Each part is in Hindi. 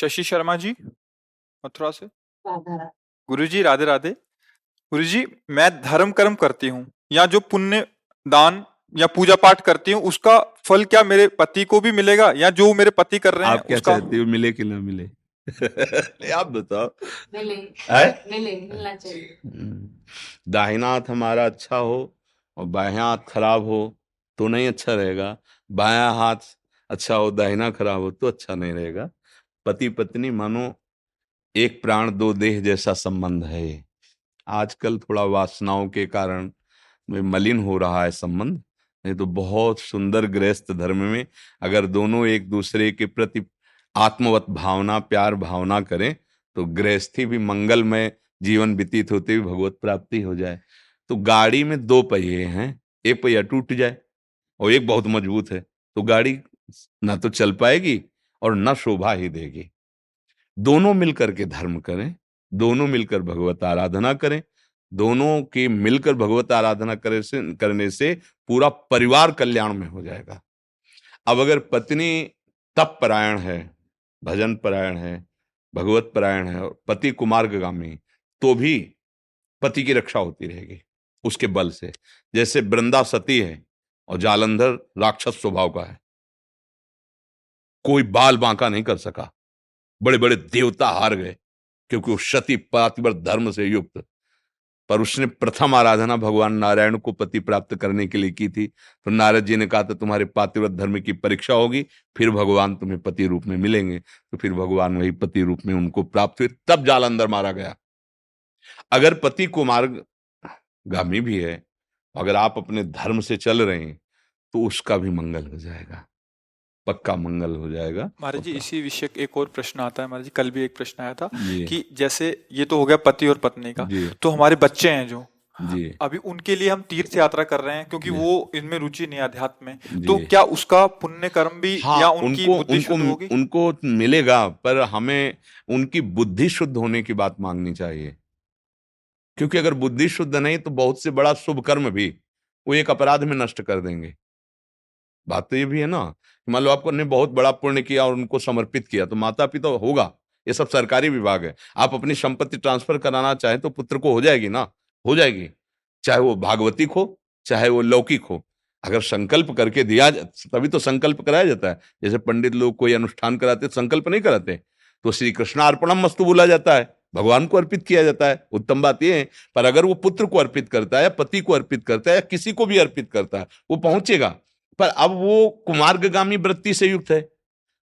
शशि शर्मा जी मथुरा से। गुरु जी राधे राधे। गुरु जी मैं धर्म कर्म करती हूँ या जो पुण्य दान या पूजा पाठ करती हूँ उसका फल क्या मेरे पति को भी मिलेगा या जो मेरे पति कर रहे हैं आप क्या उसका? चाहते हो मिले कि ना मिले? आप बताओ। मिले। है? मिले मिलना चाहिए। हम्म, दाहिना हाथ हमारा अच्छा हो और बायां हाथ खराब हो तो नहीं अच्छा रहेगा। बाया हाथ अच्छा हो दाहिना खराब हो तो अच्छा नहीं रहेगा। पति पत्नी मानो, एक प्राण, दो देह जैसा संबंध है। आजकल थोड़ा वासनाओं के कारण मलिन हो रहा है संबंध, नहीं तो बहुत सुंदर गृहस्थ धर्म में अगर दोनों एक दूसरे के प्रति आत्मवत भावना, प्यार भावना करें तो गृहस्थी भी मंगलमय, जीवन व्यतीत होते हुए भगवत प्राप्ति हो जाए। तो गाड़ी में दो पहिए हैं, एक पहिया टूट जाए और एक बहुत मज़बूत है तो गाड़ी ना तो चल पाएगी और न शोभा ही देगी। दोनों मिलकर के धर्म करें, दोनों मिलकर भगवत आराधना करें, दोनों की मिलकर भगवत आराधना करे से, करने से पूरा परिवार कल्याण में हो जाएगा। अब अगर पत्नी तप परायण है, भजन परायण है, भगवत परायण है और पति कुमार्गामी तो भी पति की रक्षा होती रहेगी उसके बल से। जैसे वृंदा सती है और जालंधर राक्षस स्वभाव का है। कोई बाल बांका नहीं कर सका। बड़े बड़े देवता हार गए, क्योंकि वो सती पातिव्रत धर्म से युक्त। पर उसने प्रथम आराधना भगवान नारायण को पति प्राप्त करने के लिए की थी। तो नारद जी ने कहा था तुम्हारे पातिव्रत धर्म की परीक्षा होगी, फिर भगवान तुम्हें पति रूप में मिलेंगे। तो फिर भगवान वही पति रूप में उनको प्राप्त हुए, तब जाल अंदर मारा गया। अगर पति कुमार्ग गामी भी है, अगर आप अपने धर्म से चल रहे हैं तो उसका भी मंगल हो जाएगा। पक्का मंगल हो जाएगा। महाराज जी इसी विषय एक और प्रश्न आता है महाराज जी कल भी एक प्रश्न आया था कि जैसे ये तो हो गया पति और पत्नी का तो हमारे बच्चे हैं जो जी। अभी उनके लिए हम तीर्थ यात्रा कर रहे हैं क्योंकि वो इनमें रुचि नहीं अध्यात्म में। तो क्या उसका पुण्य कर्म भी हाँ या उनकी उनको उनको होगी? उनको मिलेगा पर हमें उनकी बुद्धि शुद्ध होने की बात मांगनी चाहिए। क्योंकि अगर बुद्धि शुद्ध नहीं तो बहुत से बड़ा शुभ कर्म भी वो एक अपराध में नष्ट कर देंगे। बात तो ये भी है ना मान लो आपको ने बहुत बड़ा पुण्य किया और उनको समर्पित किया तो माता पिता होगा। ये सब सरकारी विभाग है। आप अपनी संपत्ति ट्रांसफ़र कराना चाहें तो पुत्र को हो जाएगी ना? हो जाएगी। चाहे वो भागवतिक हो चाहे वो लौकिक हो। अगर संकल्प करके दिया तभी तो संकल्प कराया जाता है। जैसे पंडित लोग कोई अनुष्ठान कराते, संकल्प नहीं कराते। तो श्री कृष्णार्पणम मस्तु बोला जाता है। भगवान को अर्पित किया जाता है। उत्तम बात यह है। पर अगर वो पुत्र को अर्पित करता है या पति को अर्पित करता है या किसी को भी अर्पित करता है, वो पहुंचेगा। पर अब वो कुमार्गामी वृत्ति से युक्त है।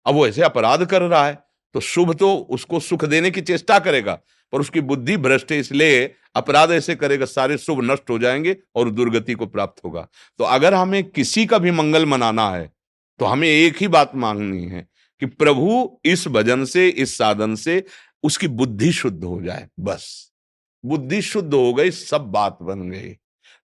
अब वो ऐसे अपराध कर रहा है तो शुभ तो उसको सुख देने की चेष्टा करेगा, पर उसकी बुद्धि भ्रष्ट है, इसलिए अपराध ऐसे करेगा, सारे शुभ नष्ट हो जाएँगे और दुर्गति को प्राप्त होगा। तो अगर हमें किसी का भी मंगल मनाना है तो हमें एक ही बात मांगनी है कि प्रभु इस भजन से, इस साधन से उसकी बुद्धि शुद्ध हो जाए, बस। बुद्धि शुद्ध हो गई, सब बात बन गई।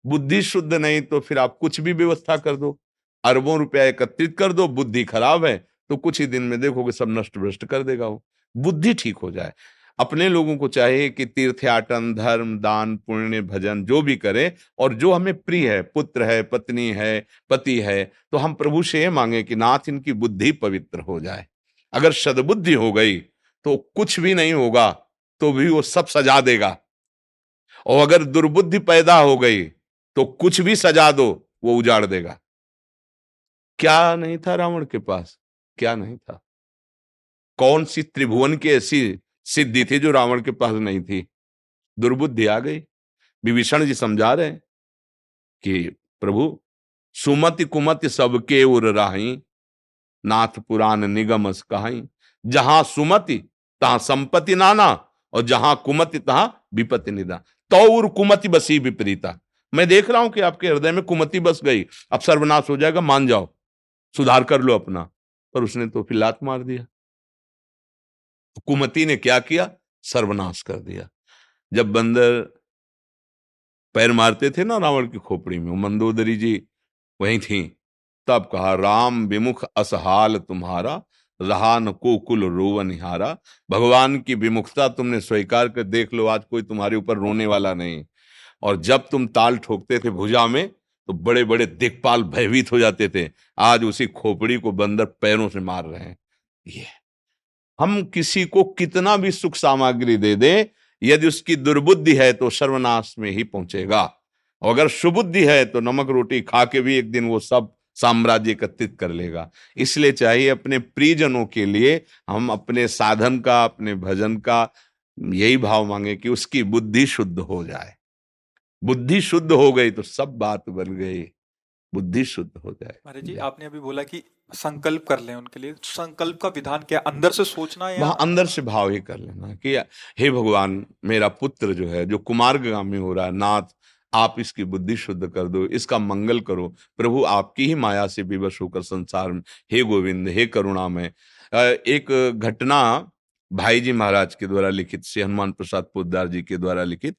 बुद्धि शुद्ध नहीं तो फिर आप कुछ भी व्यवस्था कर दो। अरबों रुपया एकत्रित कर दो, बुद्धि खराब है तो कुछ ही दिन में देखोगे सब नष्ट भ्रष्ट कर देगा वो। बुद्धि ठीक हो जाए। अपने लोगों को चाहिए कि तीर्थयाटन धर्म, दान, पुण्य, भजन जो भी करें और जो हमें प्रिय है, पुत्र है, पत्नी है, पति है तो हम प्रभु से ये मांगे कि नाथ इनकी बुद्धि पवित्र हो जाए। अगर सदबुद्धि हो गई तो कुछ भी नहीं होगा तो भी वो सब सजा देगा। और अगर दुर्बुद्धि पैदा हो गई तो कुछ भी सजा दो, वो उजाड़ देगा। क्या नहीं था रावण के पास? क्या नहीं था? कौन सी त्रिभुवन की ऐसी सिद्धि थी जो रावण के पास नहीं थी? दुर्बुद्धि आ गई। विभीषण जी समझा रहे कि, प्रभु, सुमति कुमति सबके उर राही, नाथ पुराण निगम कहाई जहाँ सुमति, तहां संपत्ति नाना, और जहाँ कुमति, तहां विपत्ति निदा। तौर कुमति बसी विपरीता। मैं देख रहा हूँ कि आपके हृदय में कुमति बस गई। अब सर्वनाश हो जाएगा, मान जाओ। सुधार कर लो अपना। पर उसने तो फिर लात मार दिया। कुमति ने क्या किया? सर्वनाश कर दिया। जब बंदर पैर मारते थे ना रावण की खोपड़ी में मंदोदरी जी वहीं थी, तब कहा, राम विमुख असहाल तुम्हारा, रहा न को कुल रोव निहारा। भगवान की विमुखता तुमने स्वीकार कर देख लो, आज कोई तुम्हारे ऊपर रोने वाला नहीं। और जब तुम ताल ठोकते थे भुजा में तो बड़े बड़े दिक्पाल भयभीत हो जाते थे। आज उसी खोपड़ी को बंदर पैरों से मार रहे हैं। ये, हम किसी को कितना भी सुख सामग्री दे दें, यदि उसकी दुर्बुद्धि है तो सर्वनाश में ही पहुंचेगा। अगर सुबुद्धि है तो नमक रोटी खा के भी एक दिन वो सब साम्राज्य एकत्रित कर लेगा। इसलिए चाहिए अपने प्रियजनों के लिए हम अपने साधन का, अपने भजन का यही भाव मांगे कि उसकी बुद्धि शुद्ध हो जाए। बुद्धि शुद्ध हो गई तो सब बात बन गई। बुद्धि शुद्ध हो जाए अरे जी आपने अभी बोला कि संकल्प कर लें उनके लिए। संकल्प का विधान क्या? अंदर से सोचना है वहाँ अंदर से भाव ही कर लेना कि हे भगवान मेरा पुत्र जो है जो कुमार्गामी हो रहा है नाथ आप इसकी बुद्धि शुद्ध कर दो इसका मंगल करो। प्रभु आपकी ही माया से विवश होकर संसार में हे गोविंद हे करुणा में एक घटना भाई जी महाराज के द्वारा लिखित, श्री हनुमान प्रसाद पोदार जी के द्वारा लिखित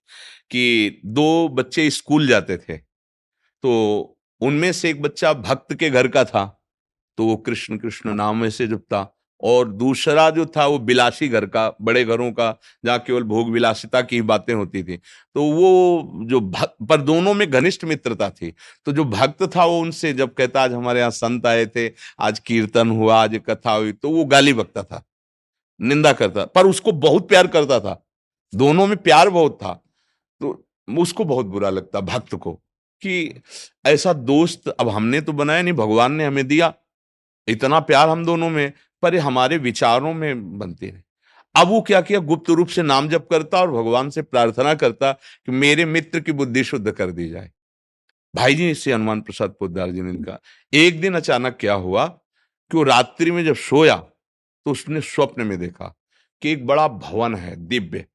कि दो बच्चे स्कूल जाते थे तो उनमें से एक बच्चा भक्त के घर का था तो वो कृष्ण कृष्ण नाम से जपता और दूसरा जो था वो बिलासी घर का, बड़े घरों का, जहाँ केवल भोग विलासिता की बातें होती थी। तो वो जो भक्त, पर दोनों में घनिष्ठ मित्रता थी। तो जो भक्त था वो उनसे जब कहता, आज हमारे यहाँ संत आए थे, आज कीर्तन हुआ, आज कथा हुई तो वो गाली बकता था। निंदा करता, पर उसको बहुत प्यार करता था। दोनों में प्यार बहुत था। तो उसको बहुत बुरा लगता भक्त को कि ऐसा दोस्त अब हमने तो बनाया नहीं, भगवान ने हमें दिया। इतना प्यार हम दोनों में, पर हमारे विचारों में बनते रहे अब वो क्या किया? गुप्त रूप से नाम जप करता और भगवान से प्रार्थना करता कि मेरे मित्र की बुद्धि शुद्ध कर दी जाए। भाई जी इससे हनुमान प्रसाद पोदार जी ने कहा, एक दिन अचानक क्या हुआ कि वो रात्रि में जब सोया तो उसने स्वप्न में देखा कि एक बड़ा भवन है, दिव्य।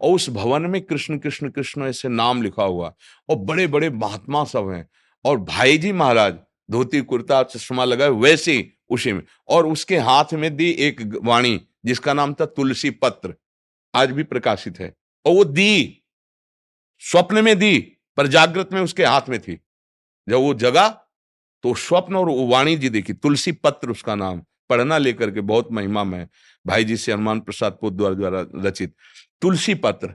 और उस भवन में कृष्ण कृष्ण कृष्ण ऐसे नाम लिखा हुआ। और बड़े बड़े महात्मा सब हैं। और भाई जी महाराज, धोती, कुर्ता, चश्मा लगाए वैसे उसी में। और उसके हाथ में दी एक वाणी, जिसका नाम था तुलसी पत्र। आज भी प्रकाशित है। और वो दी, स्वप्न में दी, पर जागृत में उसके हाथ में थी। जब वो जगा तो स्वप्न और वाणी जी देखी, तुलसी पत्र उसका नाम। पढ़ना लेकर के बहुत महिमा में भाई जी से हनुमान प्रसाद पोद्वार द्वारा रचित तुलसी पत्र।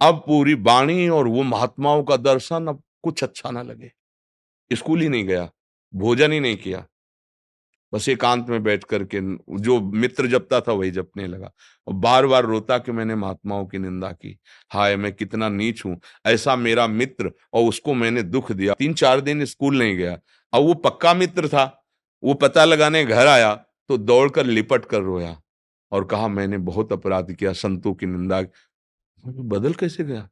अब पूरी वाणी और वो महात्माओं का दर्शन अब कुछ अच्छा ना लगे। स्कूल ही नहीं गया, भोजन ही नहीं किया। बस एकांत में बैठ करके जो मित्र जपता था वही जपने लगा। और बार बार रोता कि मैंने महात्माओं की निंदा की। हाय, मैं कितना नीच हूँ। ऐसा मेरा मित्र और उसको मैंने दुख दिया। तीन चार दिन स्कूल नहीं गया। और वो पक्का मित्र था। वो पता लगाने घर आया तो दौड़कर लिपट कर रोया और कहा, मैंने बहुत अपराध किया, संतों की निंदा बदल कैसे गया?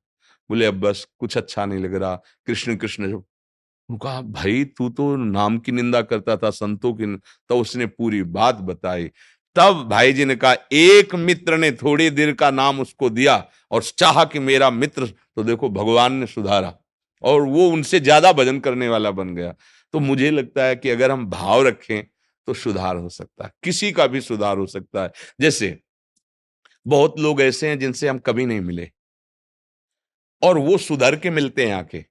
बोले, अब बस कुछ अच्छा नहीं लग रहा, कृष्ण कृष्ण। कहा, भाई तू तो नाम की निंदा करता था, संतों की तो उसने पूरी बात बताई। तब भाई जी ने कहा, एक मित्र ने थोड़ी देर का नाम उसको दिया और चाह कि मेरा मित्र तो देखो, भगवान ने सुधारा और वो उनसे ज़्यादा भजन करने वाला बन गया। तो मुझे लगता है कि अगर हम भाव रखें तो सुधार हो सकता है। किसी का भी सुधार हो सकता है। जैसे, बहुत लोग ऐसे हैं जिनसे हम कभी नहीं मिले। और वो सुधर के मिलते हैं आके।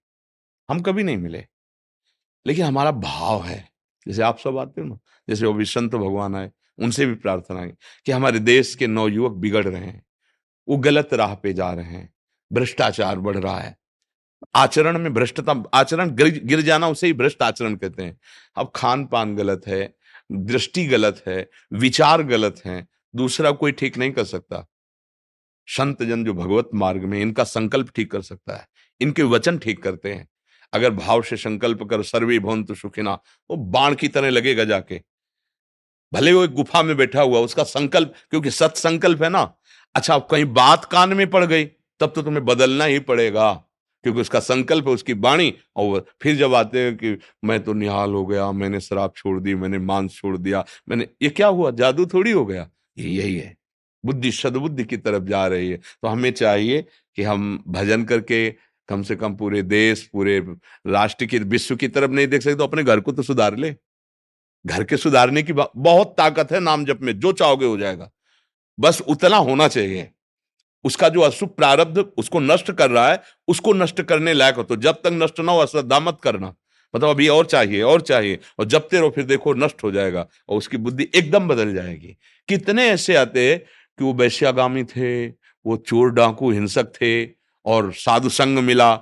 हम कभी नहीं मिले। लेकिन हमारा भाव है। जैसे आप सब आते हो ना, जैसे वो संत भगवान आए, उनसे भी प्रार्थना है कि हमारे देश के नवयुवक बिगड़ रहे हैं। वो गलत राह पे जा रहे हैं। भ्रष्टाचार बढ़ रहा है। आचरण में भ्रष्टता आचरण गिर, गिर जाना उसे ही भ्रष्ट आचरण कहते हैं। अब खान पान गलत है दृष्टि गलत है विचार गलत है दूसरा कोई ठीक नहीं कर सकता। संत जन जो भगवत मार्ग में इनका संकल्प ठीक कर सकता है इनके वचन ठीक करते हैं। अगर भाव से संकल्प कर सर्वे भवंतु सुखिना वो बाण की तरह लगेगा जाके। भले वो एक गुफा में बैठा हुआ उसका संकल्प क्योंकि सत्संकल्प है ना अच्छा कहीं बात कान में पड़ गई तब तो तुम्हें बदलना ही पड़ेगा। क्योंकि उसका संकल्प है, उसकी बाणी और फिर जब आते हैं कि मैं तो निहाल हो गया, मैंने शराब छोड़ दी, मैंने मांस छोड़ दिया, मैंने, ये क्या हुआ? जादू थोड़ी हो गया। ये यही है। बुद्धि सदबुद्धि की तरफ़ जा रही है। तो हमें चाहिए कि हम भजन करके कम से कम पूरे देश, पूरे राष्ट्र की, विश्व की तरफ़ नहीं देख सकते तो अपने घर को तो सुधार ले। घर के सुधारने की बहुत ताकत है, नाम जप में। जो चाहोगे हो जाएगा। बस उतना होना चाहिए। उसका जो अशुभ प्रारब्ध उसको नष्ट कर रहा है, उसको नष्ट करने लायक हो तो जब तक नष्ट ना हो अश्रद्धा मत करना। मतलब अभी और चाहिए और चाहिए, और जब तेरो फिर देखो, नष्ट हो जाएगा, और उसकी बुद्धि एकदम बदल जाएगी। कितने ऐसे आते कि वो वैश्यागामी थे, वो चोर डाकू हिंसक थे, और साधु संग मिला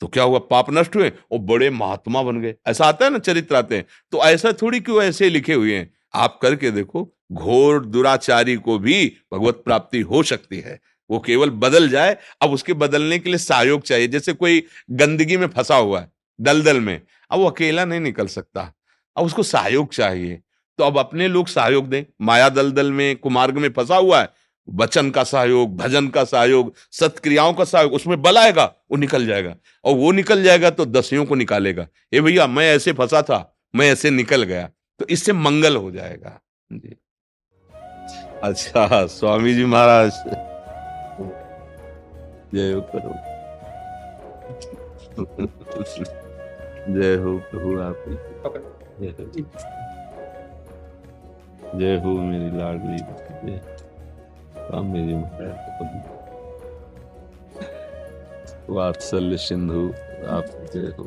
तो क्या हुआ, पाप नष्ट हुए, और बड़े महात्मा बन गए। ऐसा आता है ना, चरित्र आते हैं। तो ऐसा थोड़ी क्यों ऐसे लिखे हुए हैं? आप करके देखो, घोर दुराचारी को भी भगवत प्राप्ति हो सकती है। वो केवल बदल जाए, अब उसके बदलने के लिए सहयोग चाहिए। जैसे कोई गंदगी में फंसा हुआ है, दलदल में, अब वो अकेला नहीं निकल सकता। अब उसको सहयोग चाहिए। तो अब अपने लोग सहयोग दें। माया दलदल में, कुमार्ग में फंसा हुआ है, वचन का सहयोग, भजन का सहयोग, सत्क्रियाओं का सहयोग, उसमें बल आएगा, वो निकल जाएगा। और वो निकल जाएगा तो दसियों को निकालेगा। ये भैया, मैं ऐसे फंसा था, मैं ऐसे निकल गया। तो इससे मंगल हो जाएगा। जी। अच्छा स्वामी जी महाराज। जय हो करो जय हो प्रभु आप। जय हो। मेरी लाडली मेरी वात्सल्य सिंधु आप जय हो।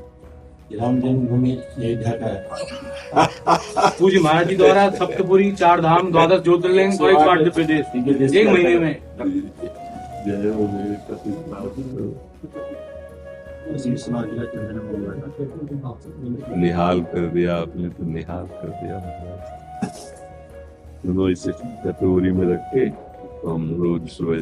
राम जन्मभूमि अयोध्या का है। पूज्य महाराज जी द्वारा सप्तपुरी चार धाम द्वादश ज्योतिर्लिंग को एक मध्य प्रदेश एक महीने में। निहाल कर दिया आपने तो निहाल कर दिया। दोनों इसे कटोरी में रख के तो हम रोज सुबह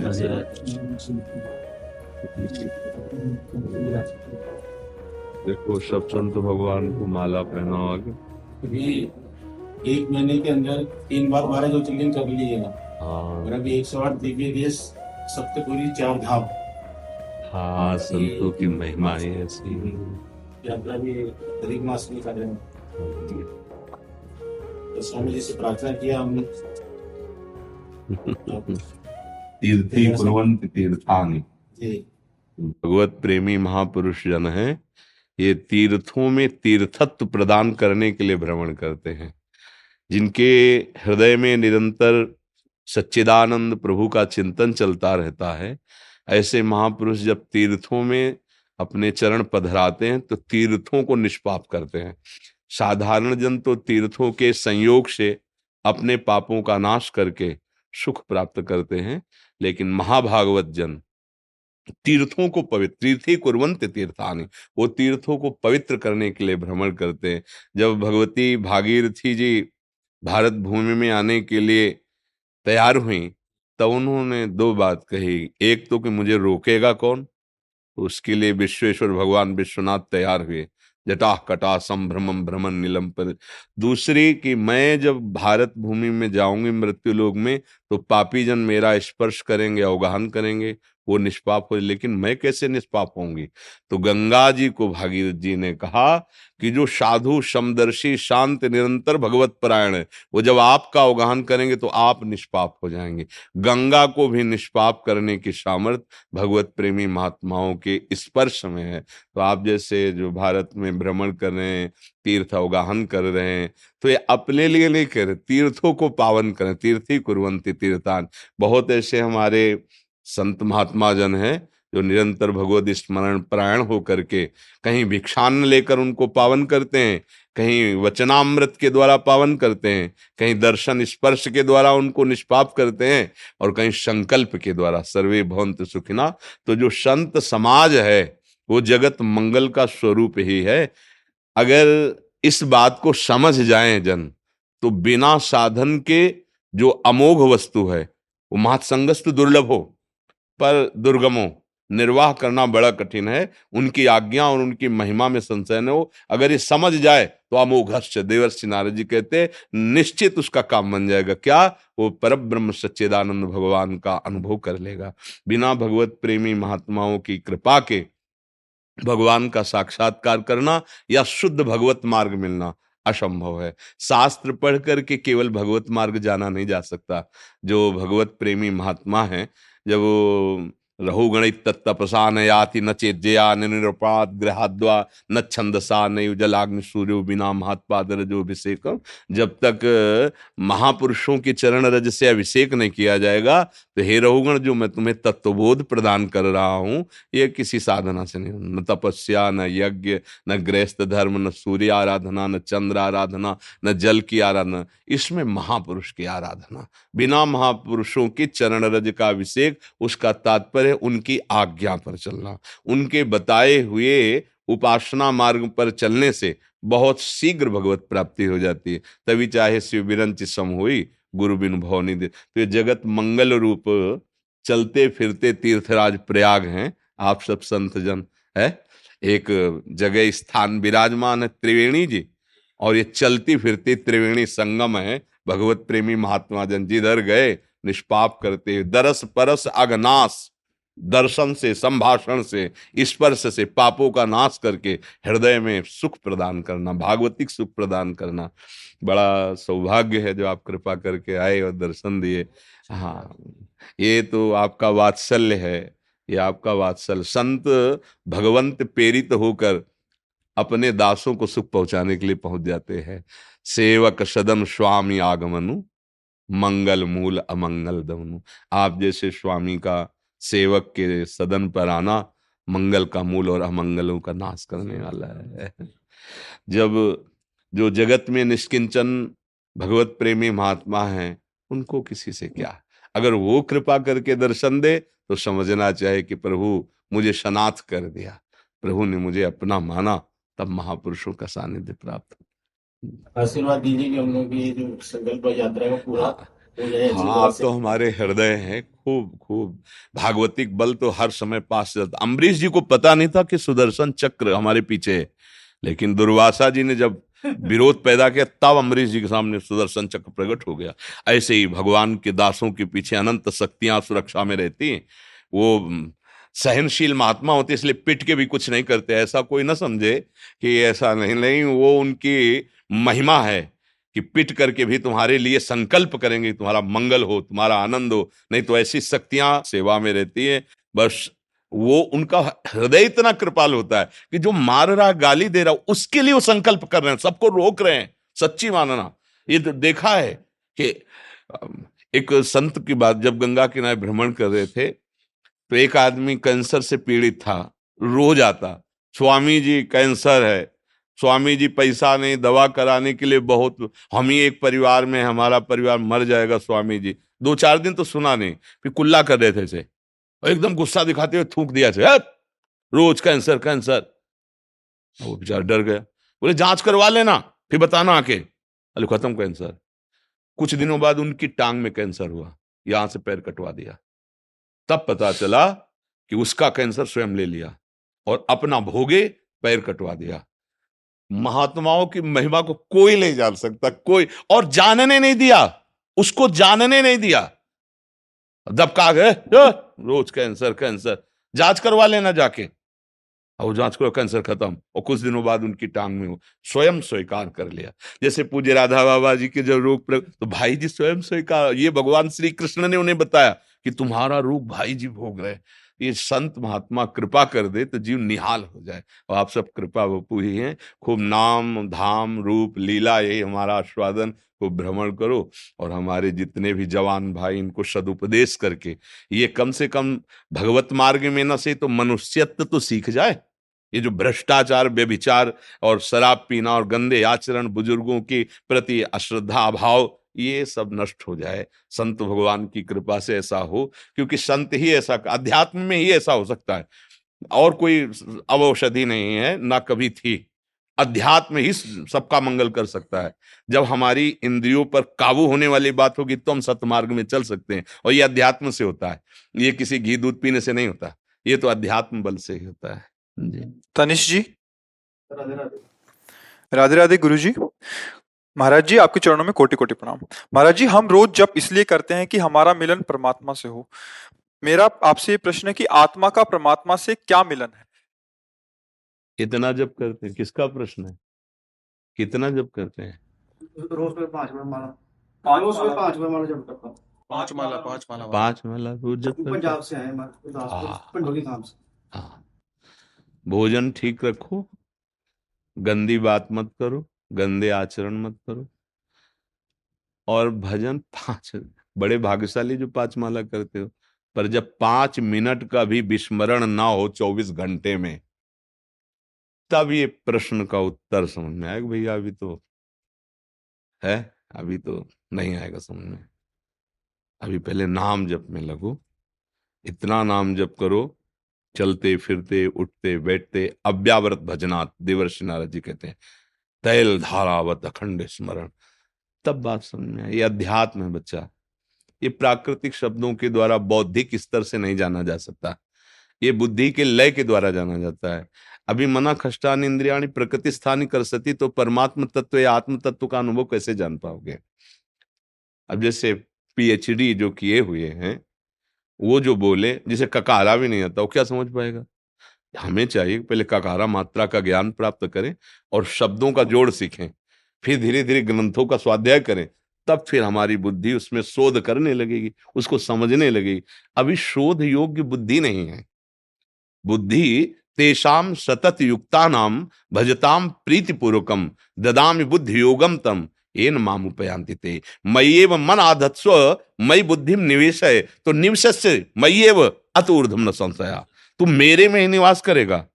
देखो सब संत भगवान को माला पहनाओगे एक महीने के अंदर तीन बार बारह ज्योतिर्लिंग कर लीजिएगा हाँ। और अभी एक सौ आठ दिव्य देश सप्तपुरी चार धाम हाँ संतों की महिमा है ऐसी। यात्रा भी अधिक मास में कर रहे हैं। तो स्वामी जी से प्रार्थना किया हमने। तीर्थी कुरवंत तीर्थांग भगवत प्रेमी महापुरुष जन है। ये तीर्थों में तीर्थत्व प्रदान करने के लिए भ्रमण करते हैं। जिनके हृदय में निरंतर सच्चिदानंद प्रभु का चिंतन चलता रहता है, ऐसे महापुरुष जब तीर्थों में अपने चरण पधराते हैं तो तीर्थों को निष्पाप करते हैं। साधारण जन तो तीर्थों के संयोग से अपने पापों का नाश करके सुख प्राप्त करते हैं, लेकिन महाभागवत जन तीर्थों को पवित्र, तीर्थी कुरवंत तीर्थानी। वो तीर्थों को पवित्र करने के लिए भ्रमण करते हैं। जब भगवती भागीरथी जी भारत भूमि में आने के लिए तैयार हुई, तब उन्होंने दो बात कही। एक तो कि मुझे रोकेगा कौन? तो उसके लिए विश्वेश्वर भगवान विश्वनाथ तैयार हुए। जटाह कटा संभ्रमम भ्रमण नीलम पर। दूसरी कि मैं जब भारत भूमि में जाऊँगी मृत्यु लोग में तो पापी जन मेरा स्पर्श करेंगे, अवगाहन करेंगे। वो निष्पाप हो, लेकिन मैं कैसे निष्पाप होंगी तो गंगा जी को भागीरथ जी ने कहा कि जो साधु, समदर्शी, शांत, निरंतर भगवत परायण है, वो जब आपका अवगाहन करेंगे तो आप निष्पाप हो जाएँगे। गंगा को भी निष्पाप करने की सामर्थ भगवत प्रेमी महात्माओं के स्पर्श में है। तो आप जैसे जो भारत में भ्रमण कर रहे हैं, तीर्थ अवगाहन कर रहे हैं तो ये अपने लिए नहीं कर तीर्थों को पावन करें, तीर्थी कुरवंती तीर्थान। बहुत ऐसे हमारे संत महात्मा जन हैं, जो निरंतर भगवत स्मरण प्रायण होकर के कहीं भिक्षान्न लेकर उनको पावन करते हैं, कहीं वचनामृत के द्वारा पावन करते हैं, कहीं दर्शन स्पर्श के द्वारा उनको निष्पाप करते हैं और कहीं संकल्प के द्वारा, सर्वे भवंत सुखिना। तो जो संत समाज है, वो जगत मंगल का स्वरूप ही है। अगर इस बात को समझ जाए जन तो बिना साधन के जो अमोघ वस्तु है, वो महत्संगस तो दुर्लभ हो। पर दुर्गमो, निर्वाह करना बड़ा कठिन है। उनकी आज्ञा और उनकी महिमा में संशय हो। अगर ये समझ जाए तो अमोघश्च देवर्षि नारद जी कहते निश्चित उसका काम बन जाएगा। क्या? वो पर ब्रह्म सच्चेदानंद भगवान का अनुभव कर लेगा। बिना भगवत प्रेमी महात्माओं की कृपा के भगवान का साक्षात्कार करना या शुद्ध भगवत मार्ग मिलना असंभव है। शास्त्र पढ़ करके केवल भगवत मार्ग जाना नहीं जा सकता। जो भगवत प्रेमी महात्मा है जब वो रहुगणित तत्तपसा न याति न चेज्जया निरुपात ग्रहाद्वा न छंदसा न जलाग्नि सूर्यो बिना महात्पाद रजोभिषेक जब तक महापुरुषों के चरण रज से अभिषेक नहीं किया जाएगा तो हे रहुगण जो मैं तुम्हें तत्वबोध प्रदान कर रहा हूँ, ये किसी साधना से नहीं, न तपस्या, न यज्ञ, न गृहस्थ धर्म, न सूर्य आराधना, न चंद्र आराधना, न जल की आराधना, इसमें महापुरुष की आराधना। बिना महापुरुषों के चरण रज का अभिषेक, उसका तात्पर्य है उनकी आज्ञा पर चलना। उनके बताए हुए उपासना मार्ग पर चलने से बहुत शीघ्र भगवत प्राप्ति हो जाती है। तभी चाहे शिव विरंच सम हुई, गुरु बिन भवनी दे। तो ये जगत मंगल रूप चलते फिरते तीर्थराज प्रयाग हैं। आप सब संत जन, है? एक जगह स्थान विराजमान है त्रिवेणी जी, और ये चलती फिरती त्रिवेणी संगम है। भगवत प्रेमी महात्मा जन, जिधर गए, निष्पाप करते दरस परस अगनाश दर्शन से, संभाषण से, स्पर्श से, पापों का नाश करके हृदय में सुख प्रदान करना, भागवतिक सुख प्रदान करना। बड़ा सौभाग्य है जो आप कृपा करके आए और दर्शन दिए। हाँ ये तो आपका वात्सल्य है, ये आपका वात्सल्य। संत भगवंत प्रेरित होकर अपने दासों को सुख पहुँचाने के लिए पहुँच जाते हैं। सेवक सदम स्वामी आगमनु, मंगल मूल अमंगल दमनु। आप जैसे स्वामी का सेवक के सदन पर आना मंगल का मूल और अमंगलों का नाश करने वाला है। जब जो जगत में निष्किंचन भगवत प्रेमी महात्मा हैं उनको किसी से क्या? अगर वो कृपा करके दर्शन दे तो समझना चाहे कि प्रभु मुझे शनाथ कर दिया। प्रभु ने मुझे अपना माना तब महापुरुषों का सानिध्य प्राप्त। आशीर्वाद दीजिए कि हम लोग की जो संकल्प यात्रा का पूरा हाँ। आप तो हमारे हृदय हैं खूब खूब। भागवतिक बल तो हर समय पास चलता अम्बरीश जी को पता नहीं था कि सुदर्शन चक्र हमारे पीछे है। लेकिन दुर्वासा जी ने जब विरोध पैदा किया तब अम्बरीश जी के सामने सुदर्शन चक्र प्रकट हो गया। ऐसे ही भगवान के दासों के पीछे अनंत शक्तियाँ सुरक्षा में रहती हैं। वो सहनशील महात्मा होते इसलिए पिट के भी कुछ नहीं करते। ऐसा कोई ना समझे कि ऐसा नहीं नहीं वो उनकी महिमा है। कि पिट करके भी तुम्हारे लिए संकल्प करेंगे तुम्हारा मंगल हो, तुम्हारा आनंद हो। नहीं तो ऐसी शक्तियाँ सेवा में रहती है। बस वो उनका हृदय इतना कृपाल होता है कि जो मार रहा, गाली दे रहा, उसके लिए वो संकल्प कर रहे हैं, सबको रोक रहे हैं। सच्ची मानना। ये तो देखा है कि एक संत की बात, जब गंगा किनारे भ्रमण कर रहे थे तो एक आदमी कैंसर से पीड़ित था रोज आता स्वामी जी कैंसर है। स्वामी जी, पैसा नहीं, दवा कराने के लिए बहुत, हम ही एक परिवार में हमारा परिवार मर जाएगा स्वामी जी। दो चार दिन तो सुना नहीं, फिर कुल्ला कर रहे थे से एकदम गुस्सा दिखाते हुए थूक दिया थे रोज कैंसर कैंसर। वो बेचारा डर गया। बोले, जाँच करवा लेना, फिर बताना आके। अरे खत्म कैंसर। कुछ दिनों बाद उनकी टांग में कैंसर हुआ, यहाँ से पैर कटवा दिया। तब पता चला कि उसका कैंसर स्वयं ले लिया और अपना भोगे पैर कटवा दिया। महात्माओं की महिमा को कोई नहीं जान सकता, कोई, और जानने नहीं दिया, उसको जानने नहीं दिया। दबका गए रोज कैंसर कैंसर, जाँच करवा लेना जाके। और जाँच करो, कैंसर खत्म। और कुछ दिनों बाद उनकी टांग में हो स्वयं स्वीकार कर लिया। जैसे पूज्य राधा बाबा जी के जब रोग तो भाई जी स्वयं स्वीकार, ये भगवान श्री कृष्ण ने उन्हें बताया कि तुम्हारा रोग भाई जी भोग रहे ये संत महात्मा कृपा कर दे तो जीव निहाल हो जाए। और आप सब कृपा बपू ही हैं। खूब नाम, धाम, रूप, लीला, यही हमारा आस्वादन। को भ्रमण करो और हमारे जितने भी जवान भाई, इनको सदुपदेश करके। ये कम से कम भगवत मार्ग में न से तो मनुष्यत्व तो सीख जाए। ये जो भ्रष्टाचार, व्यभिचार और शराब पीना और गंदे आचरण बुज़ुर्गों के प्रति अश्रद्धा, अभाव ये सब नष्ट हो जाए। संत भगवान की कृपा से ऐसा हो क्योंकि संत ही ऐसा अध्यात्म में ही ऐसा हो सकता है। और कोई अवौषधि नहीं है ना कभी थी। अध्यात्म ही सबका मंगल कर सकता है। जब हमारी इंद्रियों पर काबू होने वाली बात होगी तो हम सतमार्ग में चल सकते हैं और ये अध्यात्म से होता है। ये किसी घी दूध पीने से नहीं होता। ये तो अध्यात्म बल से ही होता है। जी। तनिष जी? राधे राधे। राधे राधे गुरु जी महाराज जी आपके चरणों में कोटि कोटि प्रणाम। महाराज जी हम रोज जब इसलिए करते हैं कि हमारा मिलन परमात्मा से हो। मेरा आपसे ये प्रश्न है कि आत्मा का परमात्मा से क्या मिलन है? कितना जब करते हैं? किसका प्रश्न है? कितना जब करते हैं? रोज में पाँच बार माला। पाँच रोज में पाँच बार माला जब करता हूँ। पाँच माला पाँच माला। पाँच माला रोज जब पंजाब से आए हमारे हाँ। पंडोली धाम से। हाँ। भोजन ठीक रखो। गंदी बात मत करो। गंदे आचरण मत करो। और भजन पाँच बड़े भाग्यशाली जो पाँच माला करते हो, पर जब पाँच मिनट का भी विस्मरण ना हो चौबीस घंटे में, तब ये प्रश्न का उत्तर समझ में आएगा, भैया, अभी तो है, अभी तो नहीं आएगा समझ में। अभी पहले नाम जप में लगो, इतना नाम जप करो, चलते, फिरते, उठते, बैठते, अव्यावृत भजनात्, देवर्षि नारद जी कहते हैं तैल धारावत अखंड स्मरण। तब बात समझ में ये अध्यात्म है बच्चा। ये प्राकृतिक शब्दों के द्वारा बौद्धिक स्तर से नहीं जाना जा सकता। ये बुद्धि के लय के द्वारा जाना जाता है। अभी मना खष्टान इंद्रिया प्रकृति स्थानी कर सती तो परमात्म तत्व या आत्म तत्व का अनुभव कैसे जान पाओगे? अब जैसे पीएचडी जो किए हुए हैं, वो जो बोले, जिसे ककारा भी नहीं आता, वो क्या समझ पाएगा? हमें चाहिए पहले ककारा मात्रा का ज्ञान प्राप्त करें और शब्दों का जोड़ सीखें, फिर धीरे धीरे ग्रंथों का स्वाध्याय करें, तब फिर हमारी बुद्धि उसमें शोध करने लगेगी, उसको समझने लगेगी। अभी शोध योग्य बुद्धि नहीं है। बुद्धि तेषाम सतत युक्ता नाम भजताम प्रीतिपूर्वकम ददाम बुद्धि योगम तम। एन माम उपयांति ते। मय्येव मन आधत्स्व मई बुद्धिम निवेश है तो निवशस्य मय्येव अत ऊर्धम न संशया। तू मेरे में ही निवास करेगा।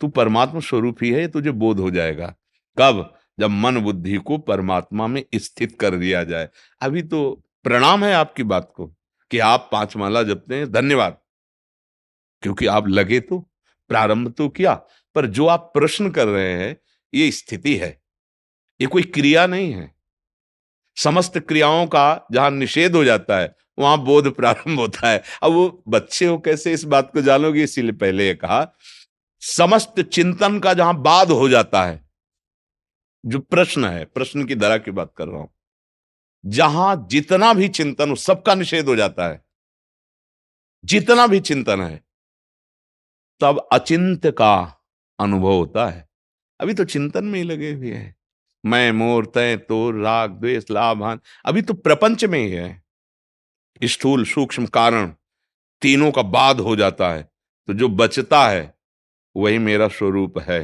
तू परमात्मा स्वरूप ही है तुझे बोध हो जाएगा। कब? जब मन बुद्धि को परमात्मा में स्थित कर दिया जाए। अभी तो प्रणाम है आपकी बात को, कि आप पाँच माला जपते हैं, धन्यवाद। क्योंकि आप लगे तो प्रारंभ तो किया, पर जो आप प्रश्न कर रहे हैं, ये स्थिति है। ये कोई क्रिया नहीं है। समस्त क्रियाओं का जहाँ निषेध हो जाता है वहाँ बोध प्रारंभ होता है। अब वो बच्चे हो कैसे इस बात को जानोगे? इसीलिए पहले ये कहा, समस्त चिंतन का जहाँ बाद हो जाता है, जो प्रश्न है, प्रश्न की धरा की बात कर रहा हूँ, जहाँ जितना भी चिंतन हो, सबका निषेध हो जाता है। जितना भी चिंतन है, तब अचिंत्य का अनुभव होता है। अभी तो चिंतन में ही लगे हुए हैं। मैं मोर तय तो राग, द्वेष लाभान अभी तो प्रपंच में ही है। स्थूल सूक्ष्म कारण तीनों का बाद हो जाता है तो जो बचता है, वही मेरा स्वरूप है।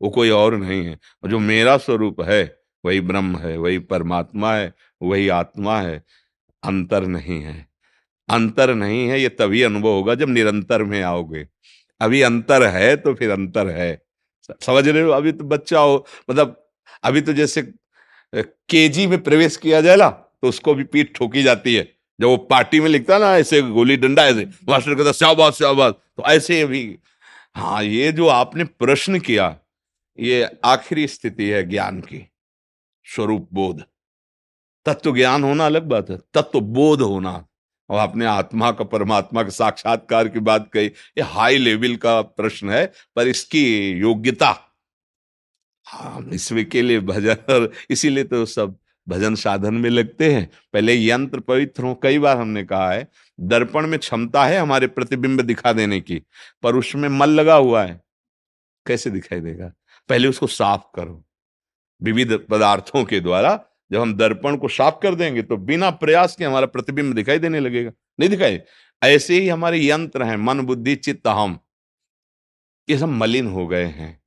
वो कोई और नहीं है। जो मेरा स्वरूप है, वही ब्रह्म है, वही परमात्मा है, वही आत्मा है। अंतर नहीं है। अंतर नहीं है, ये तभी अनुभव होगा जब निरंतर में आओगे। अभी अंतर है तो फिर अंतर है। समझ रहे हो? अभी तो बच्चा हो मतलब अभी तो जैसे केजी में प्रवेश किया जाए ना तो उसको भी पीठ ठोकी जाती है। जब वो पार्टी में लिखता ना, ऐसे गोली डंडा, ऐसे, मास्टर कहता, शाबाश शाबाश। तो ऐसे अभी हाँ ये जो आपने प्रश्न किया, ये आखिरी स्थिति है ज्ञान की। स्वरूप बोध। तत्व ज्ञान होना अलग बात है। तत्व बोध होना। और आपने आत्मा का, परमात्मा के साक्षात्कार की बात कही, ये हाई लेवल का प्रश्न है, पर इसकी योग्यता हाँ इसमें के लिए भजन इसीलिए तो सब भजन साधन में लगते हैं। पहले यंत्र पवित्र हो, कई बार हमने कहा है, दर्पण में क्षमता है हमारे प्रतिबिंब दिखा देने की, पर उसमें मल लगा हुआ है। कैसे दिखाई देगा? पहले उसको साफ़ करो। विविध पदार्थों के द्वारा जब हम दर्पण को साफ़ कर देंगे तो बिना प्रयास के हमारा प्रतिबिंब दिखाई देने लगेगा। नहीं दिखाई? ऐसे ही हमारे यंत्र हैं, मन, बुद्धि, चित्त, हम। ये सब मलिन हो गए हैं।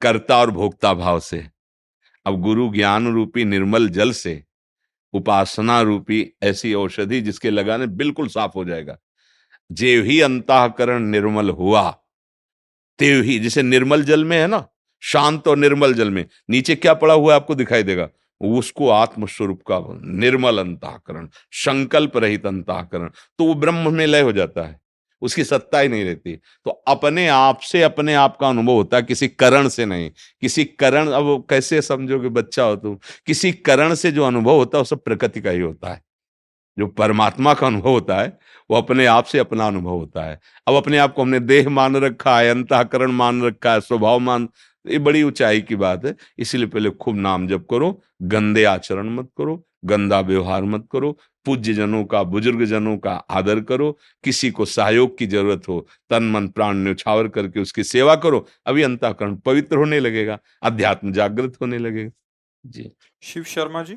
कर्ता और भोक्ता भाव से। अब गुरु ज्ञान रूपी निर्मल जल से उपासना रूपी ऐसी औषधि जिसके लगाने बिल्कुल साफ़ हो जाएगा। जेव ही अंतकरण निर्मल हुआ, तेव ही, जिसे निर्मल जल में है ना, शांत और निर्मल जल में, नीचे क्या पड़ा हुआ है आपको दिखाई देगा? उसको आत्मस्वरूप का निर्मल अंताकरण, संकल्प रहित अंताकरण तो वो ब्रह्म में लय हो जाता है। उसकी सत्ता ही नहीं रहती। तो अपने आप से अपने आप का अनुभव होता है, किसी करण से नहीं। किसी करण, अब कैसे समझोगे बच्चा हो तुम? किसी करण से जो अनुभव होता है, वो सब प्रकृति का ही होता है। जो परमात्मा का अनुभव होता है, वो अपने आप से अपना अनुभव होता है। अब अपने आप को हमने देह मान रखा है, अंतकरण मान रखा है, स्वभाव मान, ये बड़ी ऊंचाई की बात है। इसीलिए पहले खूब नाम जप करो, गंदे आचरण मत करो, गंदा व्यवहार मत करो पूज्य जनों का बुज़ुर्ग जनों का आदर करो किसी को सहयोग की ज़रूरत हो तन मन प्राण न्यौछावर करके उसकी सेवा करो अभी अंताकरण पवित्र होने लगेगा अध्यात्म जागृत होने लगेगा। जी। शिव शर्मा जी।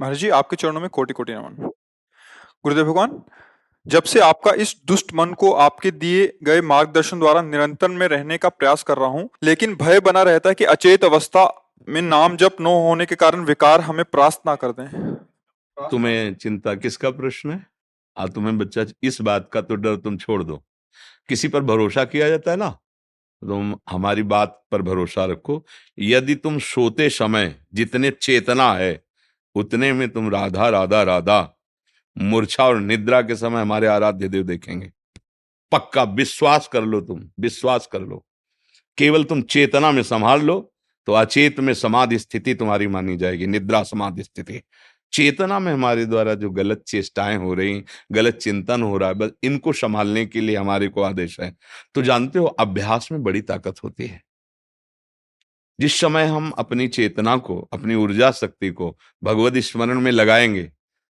महाराज जी आपके चरणों में कोटि कोटि नमन। गुरुदेव भगवान जब से आपका इस दुष्ट मन को आपके दिए गए मार्गदर्शन द्वारा निरंतर में रहने का प्रयास कर रहा हूँ लेकिन भय बना रहता है कि अचेत अवस्था में नाम जप न होने के कारण विकार हमें प्रास्त ना कर दें। तुम्हें चिंता किसका प्रश्न है? आ तुम्हें बच्चा, इस बात का तो डर तुम छोड़ दो। किसी पर भरोसा किया जाता है ना? तुम हमारी बात पर भरोसा रखो। यदि तुम सोते समय जितने चेतना है, उतने में तुम राधा राधा राधा, मूर्छा और निद्रा के समय हमारे आराध्य देव देखेंगे। पक्का विश्वास कर लो तुम, विश्वास कर लो। केवल तुम चेतना में संभाल लो तो अचेत में समाधि स्थिति तुम्हारी मानी जाएगी, निद्रा समाधि स्थिति। चेतना में हमारे द्वारा जो गलत चेष्टाएँ हो रही, गलत चिंतन हो रहा है, बस इनको संभालने के लिए हमारे को आदेश है। तो जानते हो, अभ्यास में बड़ी ताकत होती है। जिस समय हम अपनी चेतना को, अपनी ऊर्जा शक्ति को भगवत स्मरण में लगाएँगे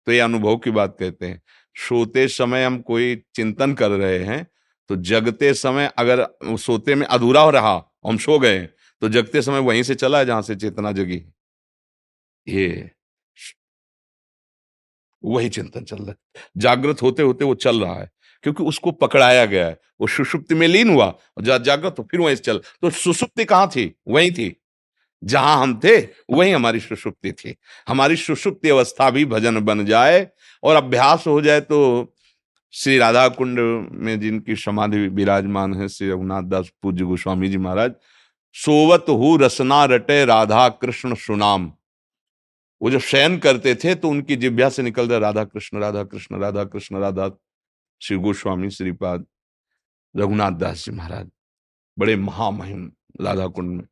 तो ये अनुभव की बात कहते हैं। सोते समय हम कोई चिंतन कर रहे हैं तो जगते समय अगर सोते में अधूरा हो रहा, हम सो गए तो जगते समय वहीं से चला है जहाँ से चेतना जगी ये वही चिंतन चल रहा है। जागृत होते होते वो चल रहा है, क्योंकि उसको पकड़ाया गया है। वो सुषुप्ति में लीन हुआ जागृत तो फिर वहीं से चल। तो सुषुप्ति कहाँ थी? वहीं थी। जहाँ हम थे, वहीं हमारी सुषुप्ति थी। हमारी सुषुप्ति अवस्था भी भजन बन जाए, और अभ्यास हो जाए तो श्री राधा कुंड में जिनकी समाधि विराजमान है, श्री रघुनाथ दास पूज्य गोस्वामी जी महाराज सोवत हु रसना रटे, राधा कृष्ण सुनाम। वो जब शयन करते थे तो उनकी जिभ्या से निकल रहा, राधा कृष्ण राधा कृष्ण राधा कृष्ण, राधा श्री गोस्वामी, श्रीपाद रघुनाथ दास जी महाराज, बड़े महामहिम राधा कुंड में।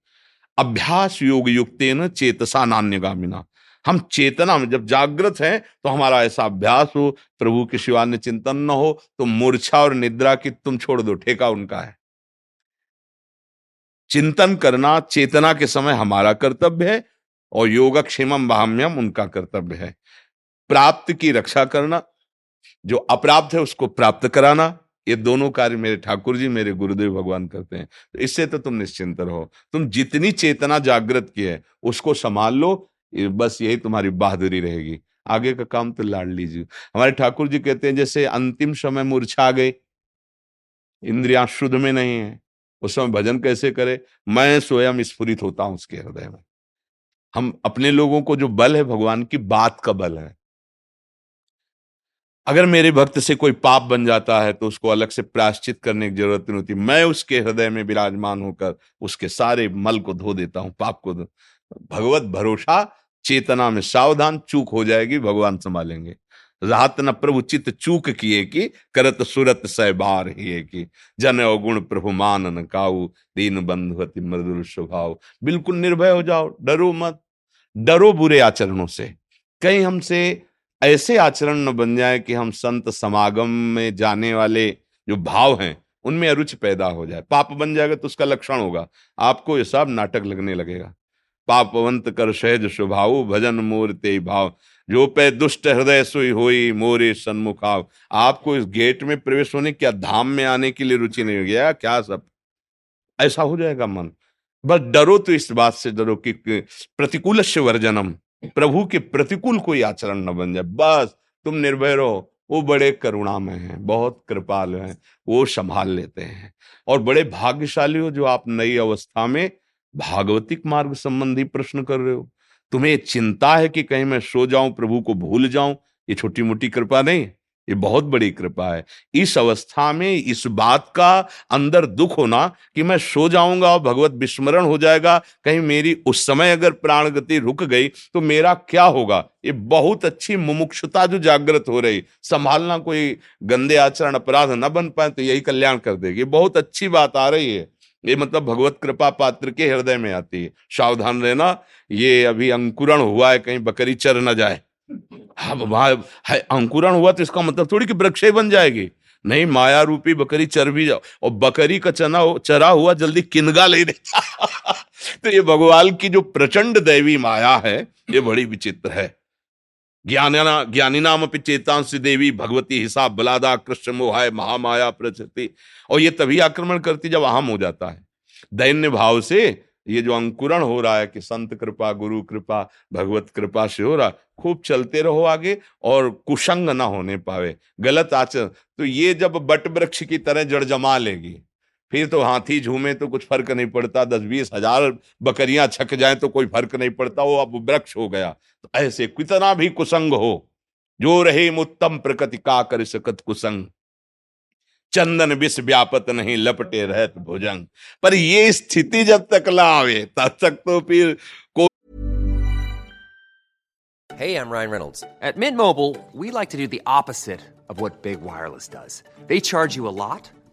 अभ्यास योग युक्त न चेतसा नान्य गामिना हम चेतना में जब जागृत हैं तो हमारा ऐसा अभ्यास हो, प्रभु के शिवान्य चिंतन न हो तो मूर्छा और निद्रा की तुम छोड़ दो, ठेका उनका है। चिंतन करना चेतना के समय हमारा कर्तव्य है और योगक्षेमम बाहम्यम उनका कर्तव्य है। प्राप्त की रक्षा करना, जो अप्राप्त है उसको प्राप्त कराना, ये दोनों कार्य मेरे ठाकुर जी, मेरे गुरुदेव भगवान करते हैं। तो इससे तो तुम निश्चिंत रहो। तुम जितनी चेतना जागृत की है, उसको संभाल लो बस यही तुम्हारी बहादुरी रहेगी। आगे का काम तो लाड़ लीजिए। हमारे ठाकुर जी कहते हैं, जैसे अंतिम समय मूर्छा गए इंद्रिया शुद्ध में नहीं है। उस समय भजन कैसे करे? मैं स्वयं स्फुरित होता हूँ उसके हृदय में। हम अपने लोगों को जो बल है भगवान की, बात का बल है। अगर मेरे भक्त से कोई पाप बन जाता है तो उसको अलग से प्राश्चित करने की ज़रूरत नहीं होती। मैं उसके हृदय में विराजमान होकर उसके सारे मल को धो देता हूँ, पाप को भगवत भरोसा, चेतना में सावधान, चूक हो जाएगी, भगवान संभालेंगे। रात न प्रभु चित चूक किए की, करत सुरत सहबार ही की। जन अवगुण प्रभु मान न काऊ, दीन बंधुवती मृदुल स्वभाव। बिल्कुल निर्भय हो जाओ, डरो मत। डरो बुरे आचरणों से। कहीं हमसे ऐसे आचरण न बन जाए कि हम संत समागम में जाने वाले जो भाव हैं, उनमें अरुचि पैदा हो जाए। पाप बन जाएगा तो उसका लक्षण होगा। आपको ये सब नाटक लगने लगेगा। पापवंत कर सहज स्वभाव, भजन मोर भाव। जो पे दुष्ट हृदय सुई हुई, मोरे सन्मुखाव आपको इस गेट में प्रवेश होने क्या धाम में आने के लिए रुचि नहीं हो गया क्या सब? ऐसा हो जाएगा मन। बस डरो तो इस बात से डरो कि प्रतिकूल से वर्जनम। प्रभु के प्रतिकूल कोई आचरण न बन जाए। बस तुम निर्भय रहो। वो बड़े करुणामय हैं, बहुत कृपाल हैं, वो संभाल लेते हैं। और बड़े भाग्यशाली हो जो आप नई अवस्था में भागवतिक मार्ग संबंधी प्रश्न कर रहे हो। तुम्हें चिंता है कि कहीं मैं सो जाऊँ, प्रभु को भूल जाऊँ? ये छोटी मोटी कृपा नहीं, ये बहुत बड़ी कृपा है। इस अवस्था में, इस बात का अंदर दुख होना कि मैं सो जाऊँगा और भगवत विस्मरण हो जाएगा, कहीं मेरी उस समय अगर प्राण गति रुक गई तो मेरा क्या होगा? ये बहुत अच्छी मुमुक्षुता जो जागृत हो रही, संभालना कोई गंदे आचरण अपराध न बन पाए तो यही कल्याण कर देगी। बहुत अच्छी बात आ रही है। ये मतलब भगवत कृपा पात्र के हृदय में आती है। सावधान रहना, ये अभी अंकुरण हुआ है, कहीं बकरी चर न जाए। हाँ वहाँ अंकुरण हुआ तो इसका मतलब थोड़ी कि वृक्ष बन जाएगी। नहीं, माया रूपी बकरी चर भी जाओ। और बकरी का चना चरा हुआ जल्दी किनगा ले देता तो ये भगवान की जो प्रचंड दैवी माया है, ये बड़ी विचित्र है। ज्ञाना ज्ञानी नाम अपनी चेतांश देवी, भगवती हिसाब बलादा, कृष्ण मोहाय, महामाया प्रचति और ये तभी आक्रमण करती जब अहम हो जाता है। दैन्य भाव से ये जो अंकुरण हो रहा है कि संत कृपा, गुरु कृपा, भगवत कृपा से हो रहा, खूब चलते रहो आगे और कुशंग ना होने पावे। गलत आचरण। तो ये जब बट वृक्ष की तरह जड़ जमा लेगी फिर तो हाथी झूमे तो कुछ फ़र्क नहीं पड़ता दस बीस हज़ार बकरियाँ छक जाए तो कोई फ़र्क नहीं पड़ता वो अब वृक्ष हो गया तो ऐसे कितना भी कुसंग हो जो रहे उत्तम प्रकृति का कर सकत कुसंग चंदन विष व्यापत नहीं लपटे रहत भुजंग पर ये स्थिति जब तक ला आवे तब तक तो फिर को Hey, I'm Ryan Reynolds. At Mint Mobile, we like to do the opposite of what Big Wireless does. They charge you a lot,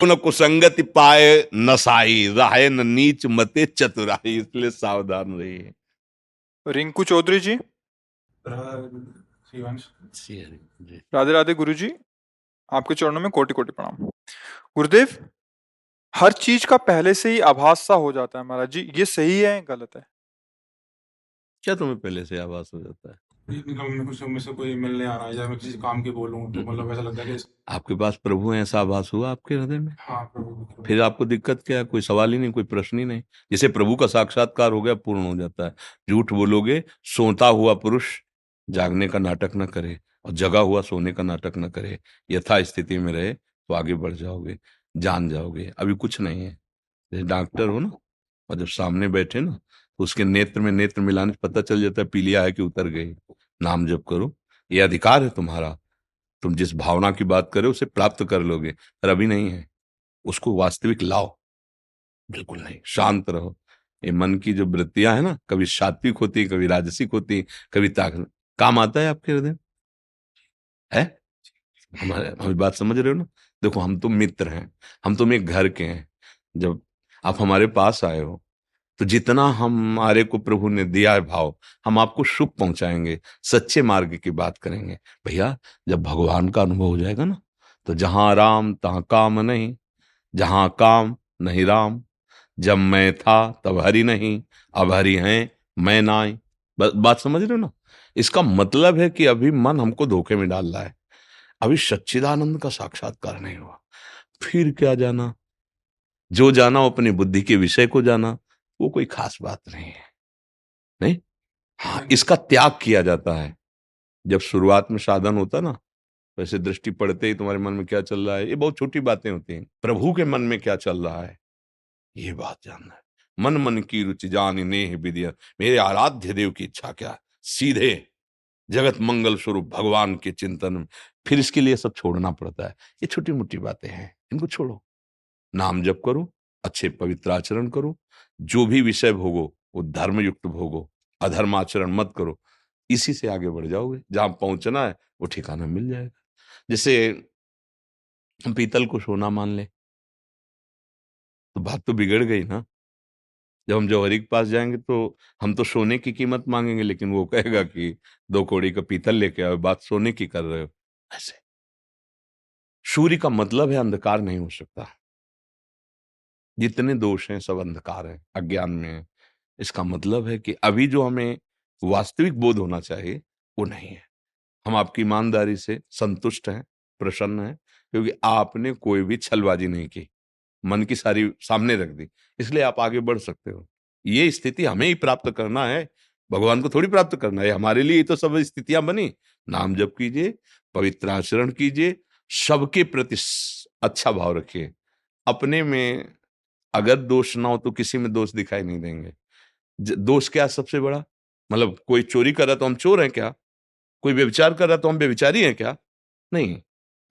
कुसंगति पाए नसाई राय न नीच मते चतुराई इसलिए सावधान रहिए। रिंकू चौधरी जी। राधे राधे गुरु जी आपके चरणों में कोटि कोटि प्रणाम। गुरुदेव हर चीज़ का पहले से ही आभास सा हो जाता है महाराज जी ये सही है गलत है? क्या तुम्हें पहले से आभास हो जाता है? कोई मिलने आ रहा है या मैं किसी काम के बोलूँ तो मतलब ऐसा लगता है कि आपके पास प्रभु है ऐसा आभास हुआ आपके हृदय में? हाँ प्रभु फिर आपको दिक्कत क्या? कोई सवाल ही नहीं कोई प्रश्न ही नहीं। जैसे प्रभु का साक्षात्कार हो गया पूर्ण हो जाता है। झूठ बोलोगे सोता हुआ पुरुष जागने का नाटक न करे और जगा हुआ सोने का नाटक न करे। यथा स्थिति में रहे तो आगे बढ़ जाओगे जान जाओगे। अभी कुछ नहीं है। जैसे डॉक्टर हो ना और जब सामने बैठे ना तो उसके नेत्र में नेत्र मिलाने पता चल जाता है पीलिया है कि उतर गई। नाम जप करो। ये अधिकार है तुम्हारा। तुम जिस भावना की बात करे उसे प्राप्त कर लोगे, पर अभी नहीं है। उसको वास्तविक लाओ। बिल्कुल नहीं, शांत रहो। ये मन की जो वृत्तियाँ है ना, कभी सात्विक होती, कभी राजसिक होती, कभी ताक, काम आता है आपके हृदय? है? हमारे, हमारी बात समझ रहे हो ना? देखो, हम तो मित्र हैं। हम तुम एक घर के हैं। जब आप हमारे पास आए हो तो जितना हमारे को प्रभु ने दिया है भाव, हम आपको सुख पहुंचाएँगे, सच्चे मार्ग की बात करेंगे। भैया, जब भगवान का अनुभव हो जाएगा ना तो जहाँ राम तहां काम नहीं, जहाँ काम नहीं राम। जब मैं था, तब हरि नहीं, अब हरि हैं, मैं नाई। बात समझ रहे हो ना? इसका मतलब है कि अभी मन हमको धोखे में डाल रहा है। अभी सच्चिदानंद का साक्षात्कार नहीं हुआ। फिर क्या जाना? जो जाना अपनी बुद्धि के विषय को जाना। वो कोई खास बात नहीं है। नहीं? हाँ इसका त्याग किया जाता है। जब शुरुआत में साधन होता ना वैसे दृष्टि पड़ते ही तुम्हारे मन में क्या चल रहा है? ये बहुत छोटी बातें होती हैं। प्रभु के मन में क्या चल रहा है? ये बात जानना है। मन मन की रुचि जान नेह विद्या मेरे आराध्य देव की इच्छा क्या? सीधे जगत मंगल स्वरूप भगवान के चिंतन में। फिर इसके लिए सब छोड़ना पड़ता है। ये छोटी मोटी बातें हैं। इनको छोड़ो। नाम जप करो। अच्छे पवित्र आचरण करो। जो भी विषय भोगो, वो धर्म युक्त भोगो, अधर्म आचरण मत करो। इसी से आगे बढ़ जाओगे। जहाँ पहुँचना है, वो ठिकाना मिल जाएगा। जैसे हम पीतल को सोना मान ले। तो बात तो बिगड़ गई ना। जब हम जौहरी के पास जाएँगे तो हम तो सोने की कीमत मांगेंगे, लेकिन वो कहेगा कि दो कोड़ी का पीतल लेके आओ, बात सोने की कर रहे हो। ऐसे। सूर्य का मतलब है अंधकार नहीं हो सकता। जितने दोष हैं, सब अंधकार है, अज्ञान में है। इसका मतलब है कि अभी जो हमें वास्तविक बोध होना चाहिए, वो नहीं है। हम आपकी ईमानदारी से संतुष्ट हैं, प्रसन्न हैं, क्योंकि आपने कोई भी छलबाजी नहीं की। मन की सारी सामने रख दी, इसलिए आप आगे बढ़ सकते हो। ये स्थिति हमें ही प्राप्त करना है, भगवान को थोड़ी प्राप्त करना है। हमारे लिए तो सब स्थितियाँ बनी। नाम जप कीजिए, पवित्र आचरण कीजिए, सबके प्रति अच्छा भाव रखिए। अपने में अगर दोष ना हो तो किसी में दोष दिखाई नहीं देंगे। दोष क्या सबसे बड़ा? मतलब कोई चोरी कर रहा तो हम चोर हैं क्या? कोई व्यविचार कर रहा तो हम व्यविचारी हैं क्या? नहीं।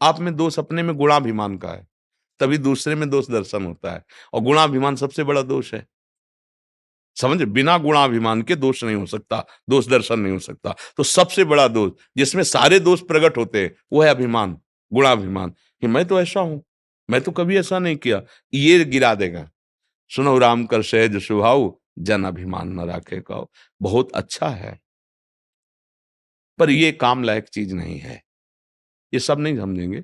आप में दोष अपने में गुणाभिमान का है, तभी दूसरे में दोष दर्शन होता है। और गुणाभिमान सबसे बड़ा दोष है। समझ? बिना गुणाभिमान के दोष नहीं हो सकता, दोष दर्शन नहीं हो सकता। तो सबसे बड़ा दोष, जिसमें सारे दोष प्रकट होते हैं, वो है अभिमान, गुणाभिमान। कि मैं तो ऐसा हूँ। मैं तो कभी ऐसा नहीं किया। ये गिरा देगा। सुनो, राम कर सहज स्वभाव, जन अभिमान न राखे कहो। बहुत अच्छा है। पर ये काम लायक चीज़ नहीं है। ये सब नहीं समझेंगे।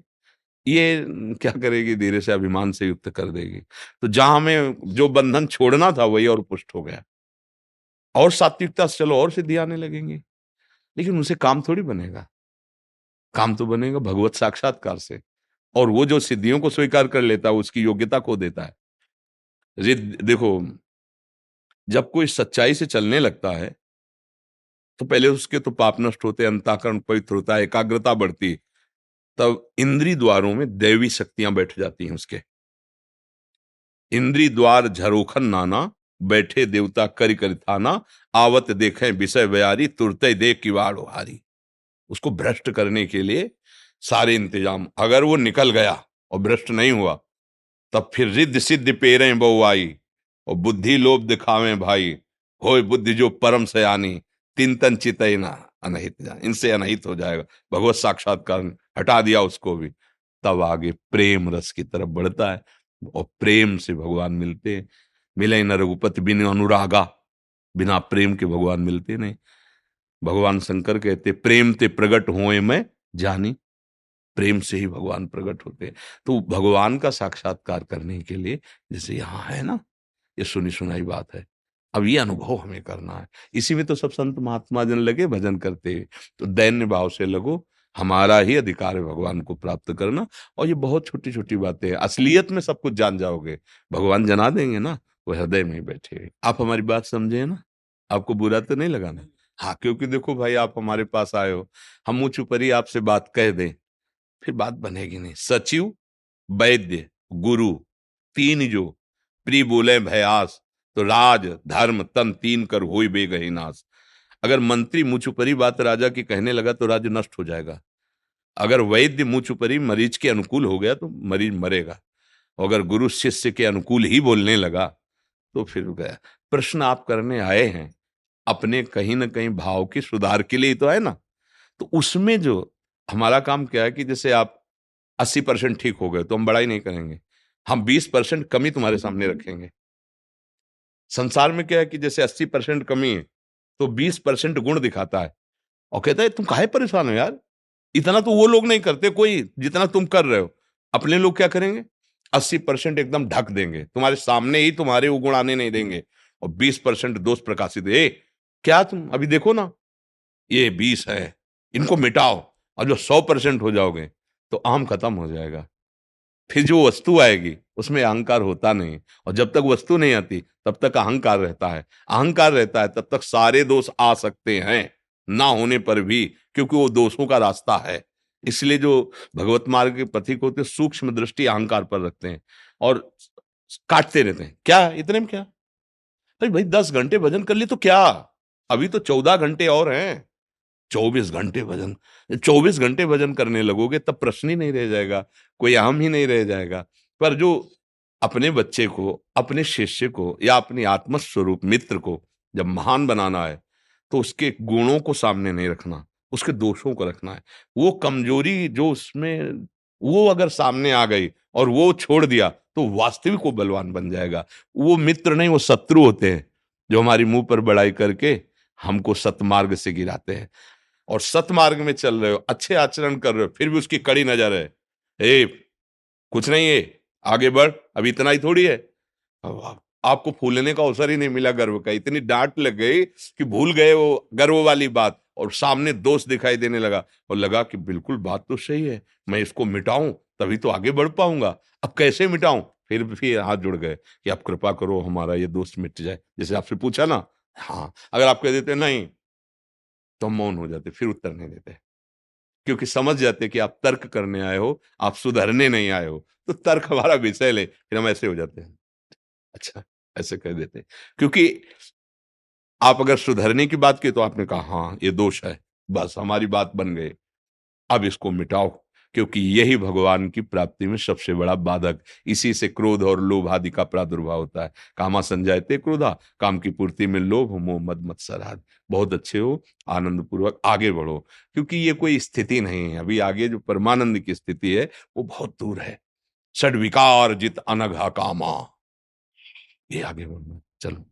ये क्या करेगी? धीरे से अभिमान से युक्त कर देगी। तो जहाँ हमें जो बंधन छोड़ना था, वही और पुष्ट हो गया। और सात्विकता से चलो, और सिद्धि आने लगेंगी। लेकिन उनसे काम थोड़ी बनेगा। काम तो बनेगा भगवत साक्षात्कार से। और वो जो सिद्धियों को स्वीकार कर लेता है, उसकी योग्यता को देता है। देखो, जब कोई सच्चाई से चलने लगता है तो पहले उसके तो पाप नष्ट होते, अंताकरण पवित्र होता है एकाग्रता बढ़ती, तब इंद्री द्वारों में दैवी शक्तियाँ बैठ जाती हैं उसके। इंद्री द्वार झरोखन नाना, बैठे देवता करी करी थाना, आवत देखें विषय बयारी तुरते दे किवाड़ हारी उसको भ्रष्ट करने के लिए सारे इंतज़ाम। अगर वो निकल गया और भ्रष्ट नहीं हुआ, तब फिर रिद्ध सिद्ध पेरे बहुआई और बुद्धि लोभ दिखावे भाई। हो बुद्धि जो परम से आनी तीन तन चितना अनहित इनसे अनहित हो जाएगा। भगवत साक्षात्कार हटा दिया उसको भी। तब आगे प्रेम रस की तरफ़ बढ़ता है और प्रेम से भगवान मिलते हैं। मिले न रघुपति बिन अनुरागा। बिना प्रेम के भगवान मिलते नहीं। भगवान शंकर कहते, प्रेम ते प्रगट हुए मैं जानी। प्रेम से ही भगवान प्रकट होते हैं। तो भगवान का साक्षात्कार करने के लिए जैसे यहाँ है ना, ये सुनी सुनाई बात है, अब ये अनुभव हमें करना है। इसी में तो सब संत महात्मा जन लगे, भजन करते तो दैन्य भाव से लगो, हमारा ही अधिकार है भगवान को प्राप्त करना। और ये बहुत छोटी छोटी बातें हैं। असलियत में सब कुछ जान जाओगे। भगवान जना देंगे ना, वो हृदय में बैठे आप हमारी बात समझे ना? आपको बुरा तो नहीं लगाना? हाँ क्योंकि देखो भाई, आप हमारे पास आए हो। हम ऊंच ऊपर ही आपसे बात कह दें। फिर बात बनेगी नहीं। सचिव, वैद्य, गुरु, तीन जो, प्री बोले भयास तो राज, धर्म, तन तीन कर हो बेगही नाश अगर मंत्री मुँह चुपरी बात राजा की कहने लगा तो राज्य नष्ट हो जाएगा। अगर वैद्य मुँह चुपरी मरीज़ के अनुकूल हो गया तो मरीज़ मरेगा। अगर गुरु शिष्य के अनुकूल ही बोलने लगा तो फिर गया। प्रश्न आप करने आए हैं, अपने कहीं ना कहीं भाव के सुधार के लिए तो है ना। तो उसमें जो हमारा काम क्या है कि जैसे आप अस्सी परसेंट ठीक हो गए तो हम बड़ाई नहीं करेंगे। हम बीस परसेंट कमी तुम्हारे सामने रखेंगे। संसार में क्या है कि जैसे अस्सी परसेंट कमी है तो बीस परसेंट गुण दिखाता है। और कहता है तुम काहे परेशान हो यार? इतना तो वो लोग नहीं करते कोई जितना तुम कर रहे हो। अपने लोग क्या करेंगे? अस्सी परसेंट एकदम ढक देंगे। तुम्हारे सामने ही तुम्हारे वो गुण आने नहीं देंगे। और बीस परसेंट दोष प्रकाशित ए क्या तुम? अभी देखो ना ये बीस है इनको मिटाओ। और जो सौ परसेंट हो जाओगे तो आम खत्म हो जाएगा। फिर जो वस्तु आएगी, उसमें अहंकार होता नहीं। और जब तक वस्तु नहीं आती, तब तक अहंकार रहता है। अहंकार रहता है, तब तक सारे दोष आ सकते हैं, ना होने पर भी, क्योंकि वो दोषों का रास्ता है। इसलिए जो भगवत मार्ग के पथिक होते सूक्ष्म दृष्टि अहंकार पर रखते हैं और काटते रहते हैं। क्या? इतने में क्या? अरे भाई, दस घंटे भजन कर लिए तो क्या? अभी तो चौदह घंटे और हैं। चौबीस घंटे भजन। चौबीस घंटे भजन करने लगोगे तब प्रश्न ही नहीं रह जाएगा, कोई अहम ही नहीं रह जाएगा। पर जो अपने बच्चे को, अपने शिष्य को या अपने आत्मस्वरूप मित्र को जब महान बनाना है तो उसके गुणों को सामने नहीं रखना, उसके दोषों को रखना है। वो कमज़ोरी जो उसमें, वो अगर सामने आ गई और वो छोड़ दिया तो वास्तविक वो बलवान बन जाएगा। वो मित्र नहीं, वो शत्रु होते हैं, जो हमारी मुँह पर बड़ाई करके हमको सतमार्ग से गिराते हैं। और सतमार्ग में चल रहे हो, अच्छे आचरण कर रहे हो, फिर भी उसकी कड़ी नज़र है। ए कुछ नहीं है, आगे बढ़, अभी इतना ही थोड़ी है। आपको फूलने का अवसर ही नहीं मिला गर्व का, इतनी डांट लग गई कि भूल गए वो, गर्व वाली बात, और सामने दोस्त दिखाई देने लगा, और लगा कि बिल्कुल बात तो सही है, मैं इसको मिटाऊं, तभी तो आगे बढ़ पाऊँगा। अब कैसे मिटाऊं? फिर भी हाथ जुड़ गए कि आप कृपा करो हमारा ये दोस्त मिट जाए। जैसे आपसे पूछा ना हाँ अगर आप कह देते, नहीं तो हम मौन हो जाते, फिर उत्तर नहीं देते क्योंकि समझ जाते कि आप तर्क करने आए हो, आप सुधरने नहीं आए हो तो तर्क हमारा विषय ले, फिर हम ऐसे हो जाते हैं। अच्छा ऐसे कह देते क्योंकि आप अगर सुधरने की बात की तो आपने कहा हाँ ये दोष है, बस हमारी बात बन गई, अब इसको मिटाओ। क्योंकि यही भगवान की प्राप्ति में सबसे बड़ा बाधक। इसी से क्रोध और लोभ आदि का प्रादुर्भाव होता है। कामा संजायते क्रोधा, काम की पूर्ति में लोभ, मोह, मद, मत्सराद। बहुत अच्छे हो आनंद पूर्वक आगे बढ़ो। क्योंकि ये कोई स्थिति नहीं है। अभी आगे जो परमानंद की स्थिति है, वो बहुत दूर है। षड विकार जित अनघा कामा। ये आगे बढ़ना। चलो।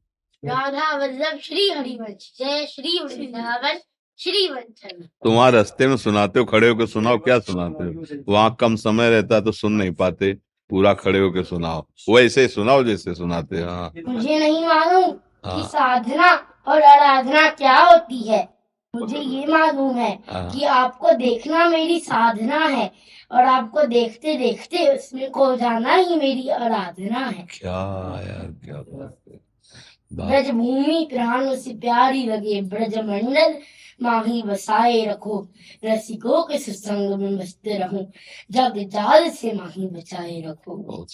राधा वल्लभ, श्री हरिवंश। जय श्री वृंदावन। श्री वंचन तुम्हारे रास्ते में सुनाते हो खड़े होकर सुनाओ क्या सुनाते हो? वहाँ कम समय रहता है तो सुन नहीं पाते पूरा खड़े होकर सुनाओ। वैसे ही सुनाओ जैसे सुनाते हाँ मुझे नहीं मालूम हाँ। कि साधना और आराधना क्या होती है। मुझे ये मालूम है हाँ। कि आपको देखना मेरी साधना है और आपको देखते देखते उसमें को जाना ही मेरी आराधना है। क्या यार क्या बात है। बात। ब्रज भूमि प्राणों से प्यारी लगे ब्रज मंडल माही बसाए रखो। रसिकों के सत्संग में मस्त रहो। जग जाल से माही बचाए रखो।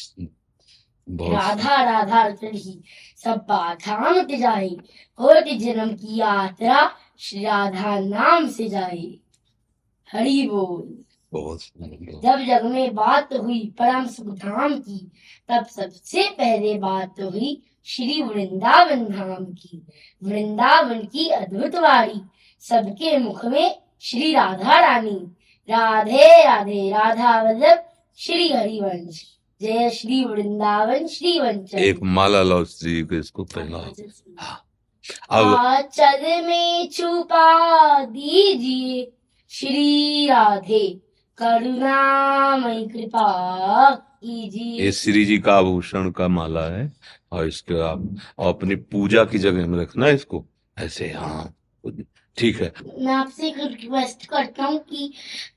राधा राधा चढ़ी। सब बाधा मिट जाए। कोटि जन्म की यात्रा श्री राधा नाम से जाए। हरि बोल। जब जग में बात हुई परम सुख धाम की तब सबसे पहले बात हुई श्री वृंदावन धाम की। वृंदावन की अद्भुत वाणी। सबके मुख में श्री राधा रानी। राधे राधे राधा वल्लभ श्री हरिवंश। जय श्री वृंदावन श्री वंश एक माला लो को इसको पहना अब आंचल में छुपा दीजिए श्री राधे। करुणामय कृपा ये श्री जी का आभूषण का माला है और इसके आप अपनी पूजा की जगह में रखना है इसको। ऐसे हाँ। ठीक है। मैं आपसे एक रिक्वेस्ट करता हूँ कि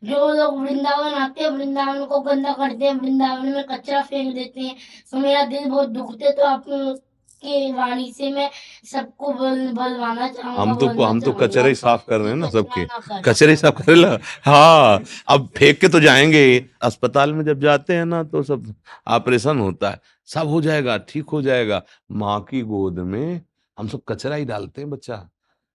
जो लोग वृंदावन आते हैं वृंदावन को गंदा करते हैं वृंदावन में कचरा फेंक देते हैं तो मेरा दिल बहुत दुखते है, तो आप के वाणी से मैं सबको बोल बोलवाना चाहूँगा हम तो हम तो। कचरे ही साफ़ कर रहे हैं ना सबके। कचरे ही साफ़ कर ला हाँ अब फेंक के तो जाएँगे। अस्पताल में जब जाते हैं ना तो सब ऑपरेशन होता है। सब हो जाएगा ठीक हो जाएगा। माँ की गोद में हम सब कचरा ही डालते हैं बच्चा।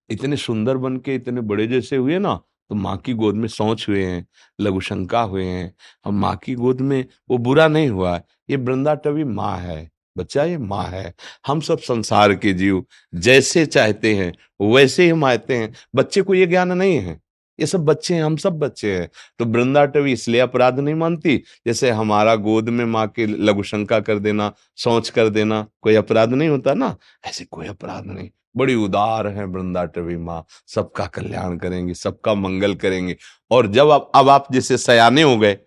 इतने सुंदर बन के, इतने बड़े जैसे हुए ना तो माँ की गोद में सोच हुए हैं लघुशंका हुए हैं। हम माँ की गोद में वो बुरा नहीं हुआ, ये वृंदाटवी माँ है। बच्चा, ये माँ है। हम सब संसार के जीव जैसे चाहते हैं, वैसे ही हम आते हैं। बच्चे को ये ज्ञान नहीं है। ये सब बच्चे हैं, हम सब बच्चे हैं। तो वृंदाटवी इसलिए अपराध नहीं मानती, जैसे हमारा गोद में माँ के लघुशंका कर देना, सोच कर देना, कोई अपराध नहीं होता ना। ऐसे कोई अपराध नहीं। बड़ी उदार है वृंदाटवी माँ। सबका कल्याण करेंगे, सबका मंगल करेंगे। और जब आप, अब आप जैसे सयाने हो गए,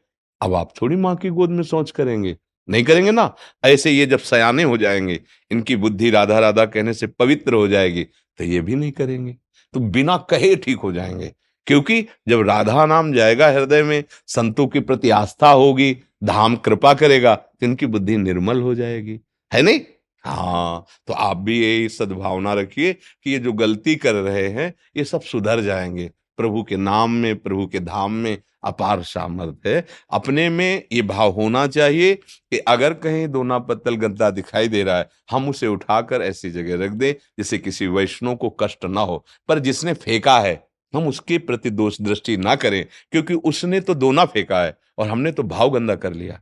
अब आप थोड़ी माँ की गोद में सोच करेंगे। नहीं करेंगे ना? ऐसे ये जब सयाने हो जाएँगे, इनकी बुद्धि राधा राधा कहने से पवित्र हो जाएगी तो ये भी नहीं करेंगे। तो बिना कहे ठीक हो जाएँगे। क्योंकि जब राधा नाम जाएगा हृदय में, संतों के प्रति आस्था होगी, धाम कृपा करेगा तो इनकी बुद्धि निर्मल हो जाएगी। है नहीं? हाँ तो आप भी यही सद्भावना रखिए कि ये जो गलती कर रहे हैं, ये सब सुधर जाएँगे। प्रभु के नाम में, प्रभु के धाम में अपार सामर्थ्य है। अपने में ये भाव होना चाहिए कि अगर कहीं दोना पत्तल गद्दा दिखाई दे रहा है, हम उसे उठाकर ऐसी जगह रख दें जिससे किसी वैष्णव को कष्ट ना हो। पर जिसने फेंका है, हम उसके प्रति दोष दृष्टि ना करें, क्योंकि उसने तो दोना फेंका है और हमने तो भाव गंदा कर लिया।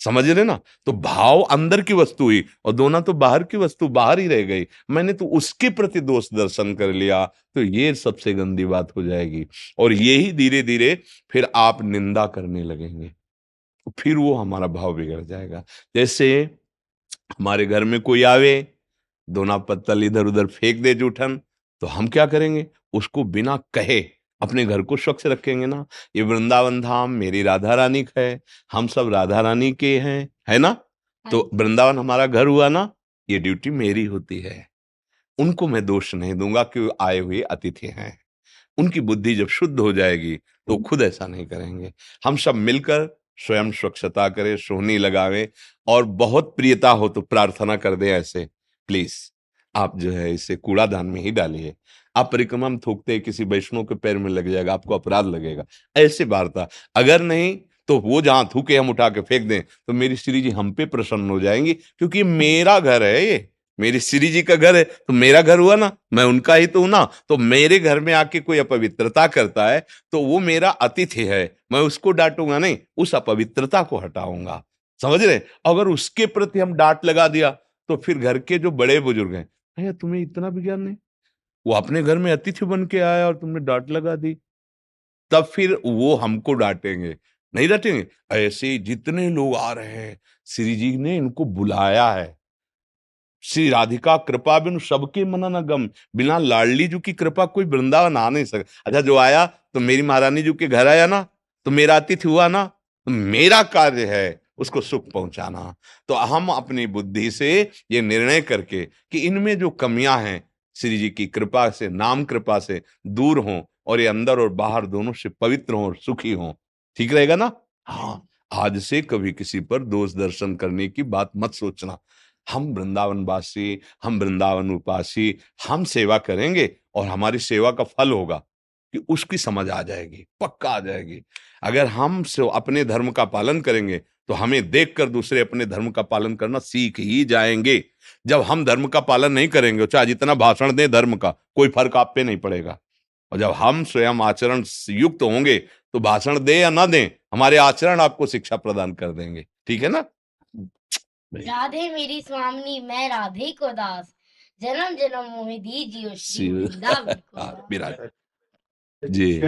समझ रहे ना? तो भाव अंदर की वस्तु हुई और दोना तो बाहर की वस्तु, बाहर ही रह गई। मैंने तो उसके प्रति दोष दर्शन कर लिया तो ये सबसे गंदी बात हो जाएगी। और यही धीरे धीरे फिर आप निंदा करने लगेंगे। फिर वो हमारा भाव बिगड़ जाएगा। जैसे हमारे घर में कोई आवे, दोना पत्तल इधर उधर फेंक दे जूठन तो हम क्या करेंगे? उसको बिना कहे अपने घर को स्वच्छ रखेंगे ना? ये वृंदावन धाम मेरी राधा रानी का है हम सब राधा रानी के हैं है ना? तो हाँ वृंदावन हमारा घर हुआ ना ये ड्यूटी मेरी होती है। उनको मैं दोष नहीं दूँगा कि आए हुए अतिथि हैं। उनकी बुद्धि जब शुद्ध हो जाएगी तो खुद ऐसा नहीं करेंगे। हम सब मिलकर स्वयं स्वच्छता करें सोहनी लगावें और बहुत प्रियता हो तो प्रार्थना कर दें ऐसे। प्लीज़ आप जो है इसे कूड़ादान में ही डालिए। आप परिक्रमा थूकते किसी वैष्णव के पैर में लग जाएगा, आपको अपराध लगेगा। ऐसे वार्ता। अगर नहीं तो वो जहाँ थूके, हम उठा के फेंक दें तो मेरी श्री जी हम पे प्रसन्न हो जाएँगी, क्योंकि मेरा घर है ये। मेरी श्री जी का घर है तो मेरा घर हुआ ना, मैं उनका ही तो हूँ ना। तो मेरे घर में आके कोई अपवित्रता करता है तो वो मेरा अतिथि है, मैं उसको डांटूँगा नहीं, उस अपवित्रता को हटाऊँगा। समझ रहे अगर उसके प्रति हम डांट लगा दिया तो फिर घर के जो बड़े बुज़ुर्ग हैं, भैया, तुम्हें इतना भी ज्ञान नहीं? वो अपने घर में अतिथि बन के आया और तुमने डांट लगा दी। तब फिर वो हमको डांटेंगे, नहीं डांटेंगे? ऐसे जितने लोग आ रहे हैं, श्री जी ने इनको बुलाया है। श्री राधिका, कृपा बिन सबके मना न गम। बिना लाडली जी की कृपा कोई वृंदावन आ नहीं सका। अच्छा जो आया तो मेरी महारानी जी के घर आया ना तो मेरा अतिथि हुआ ना तो मेरा कार्य है उसको सुख पहुंचाना। तो हम अपनी बुद्धि से ये निर्णय करके कि इनमें जो कमियाँ हैं श्री जी की कृपा से, नाम कृपा से दूर हों और ये अंदर और बाहर दोनों से पवित्र हों और सुखी हों। ठीक रहेगा ना? हाँ आज से कभी किसी पर दोष दर्शन करने की बात मत सोचना। हम वृंदावन वासी हम वृंदावन उपासी, हम सेवा करेंगे और हमारी सेवा का फल होगा कि उसकी समझ आ जाएगी, पक्का आ जाएगी। अगर हम अपने धर्म का पालन करेंगे तो हमें देखकर दूसरे अपने धर्म का पालन करना सीख ही जाएँगे। जब हम धर्म का पालन नहीं करेंगे चाहे जितना भाषण दें धर्म का कोई फ़र्क आप पे नहीं पड़ेगा। और जब हम स्वयं आचरण युक्त होंगे तो भाषण दे या ना दें हमारे आचरण आपको शिक्षा प्रदान कर देंगे। ठीक है ना? राधे मेरी स्वामी मैं राधे को दास। जन्म जन्म मोहि दीजियो श्री वृंदावन को हाँ, जी।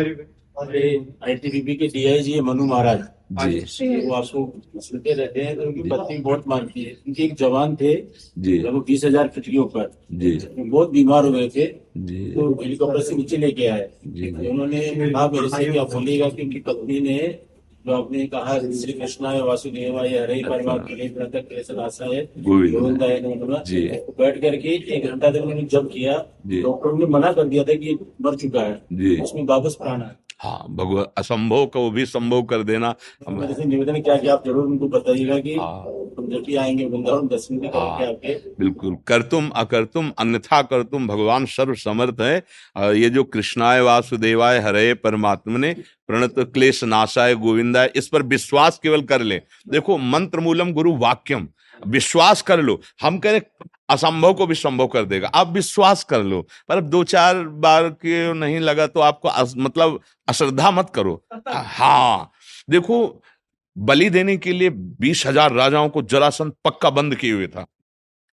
आईटीबीपी के डीआईजी है मनु महाराज। जी। वो आपको सुनते रहते हैं तो उनकी पत्नी बहुत मानती है। उनके एक जवान थे जी। लगभग बीस हज़ार फीट के ऊपर जी। बहुत बीमार हो गए थे जी। तो हेलीकॉप्टर से नीचे लेके आए। तो उन्होंने कहा मेरे से क्या बोलेगा कि उनकी पत्नी ने जो आपने कहा श्री कृष्णा है वासुदेवा है हरे परमात्मा के लिए प्रतक कैसे आशा है गोविंद। है तो बैठ करके एक घंटा तक उन्होंने जब किया। डॉक्टर ने मना कर दिया था कि मर चुका है। उसमें वापस प्राण है हाँ भगवान असंभव को भी संभव कर देना। मेरे से निवेदन किया कि आप ज़रूर उनको बताइएगा कि हाँ। तुम जब भी आएँगे वृंदावन दर्शन भी हाँ। आपके बिल्कुल। करतुम अकर्तुम अन्यथा करतुम भगवान सर्व समर्थ है ये जो कृष्णाय वासुदेवाय हरे परमात्मा ने प्रणत क्लेश नाशाय गोविंदाय इस पर विश्वास केवल कर ले। देखो मंत्र मूलम गुरु वाक्यम। विश्वास कर लो। हम कह रहे असंभव को भी संभव कर देगा। आप विश्वास कर लो पर अब दो चार बार के नहीं लगा तो आपको अस, मतलब अश्रद्धा मत करो। हाँ देखो बलि देने के लिए बीस हज़ार राजाओं को जरासंध पक्का बंद किए हुए था।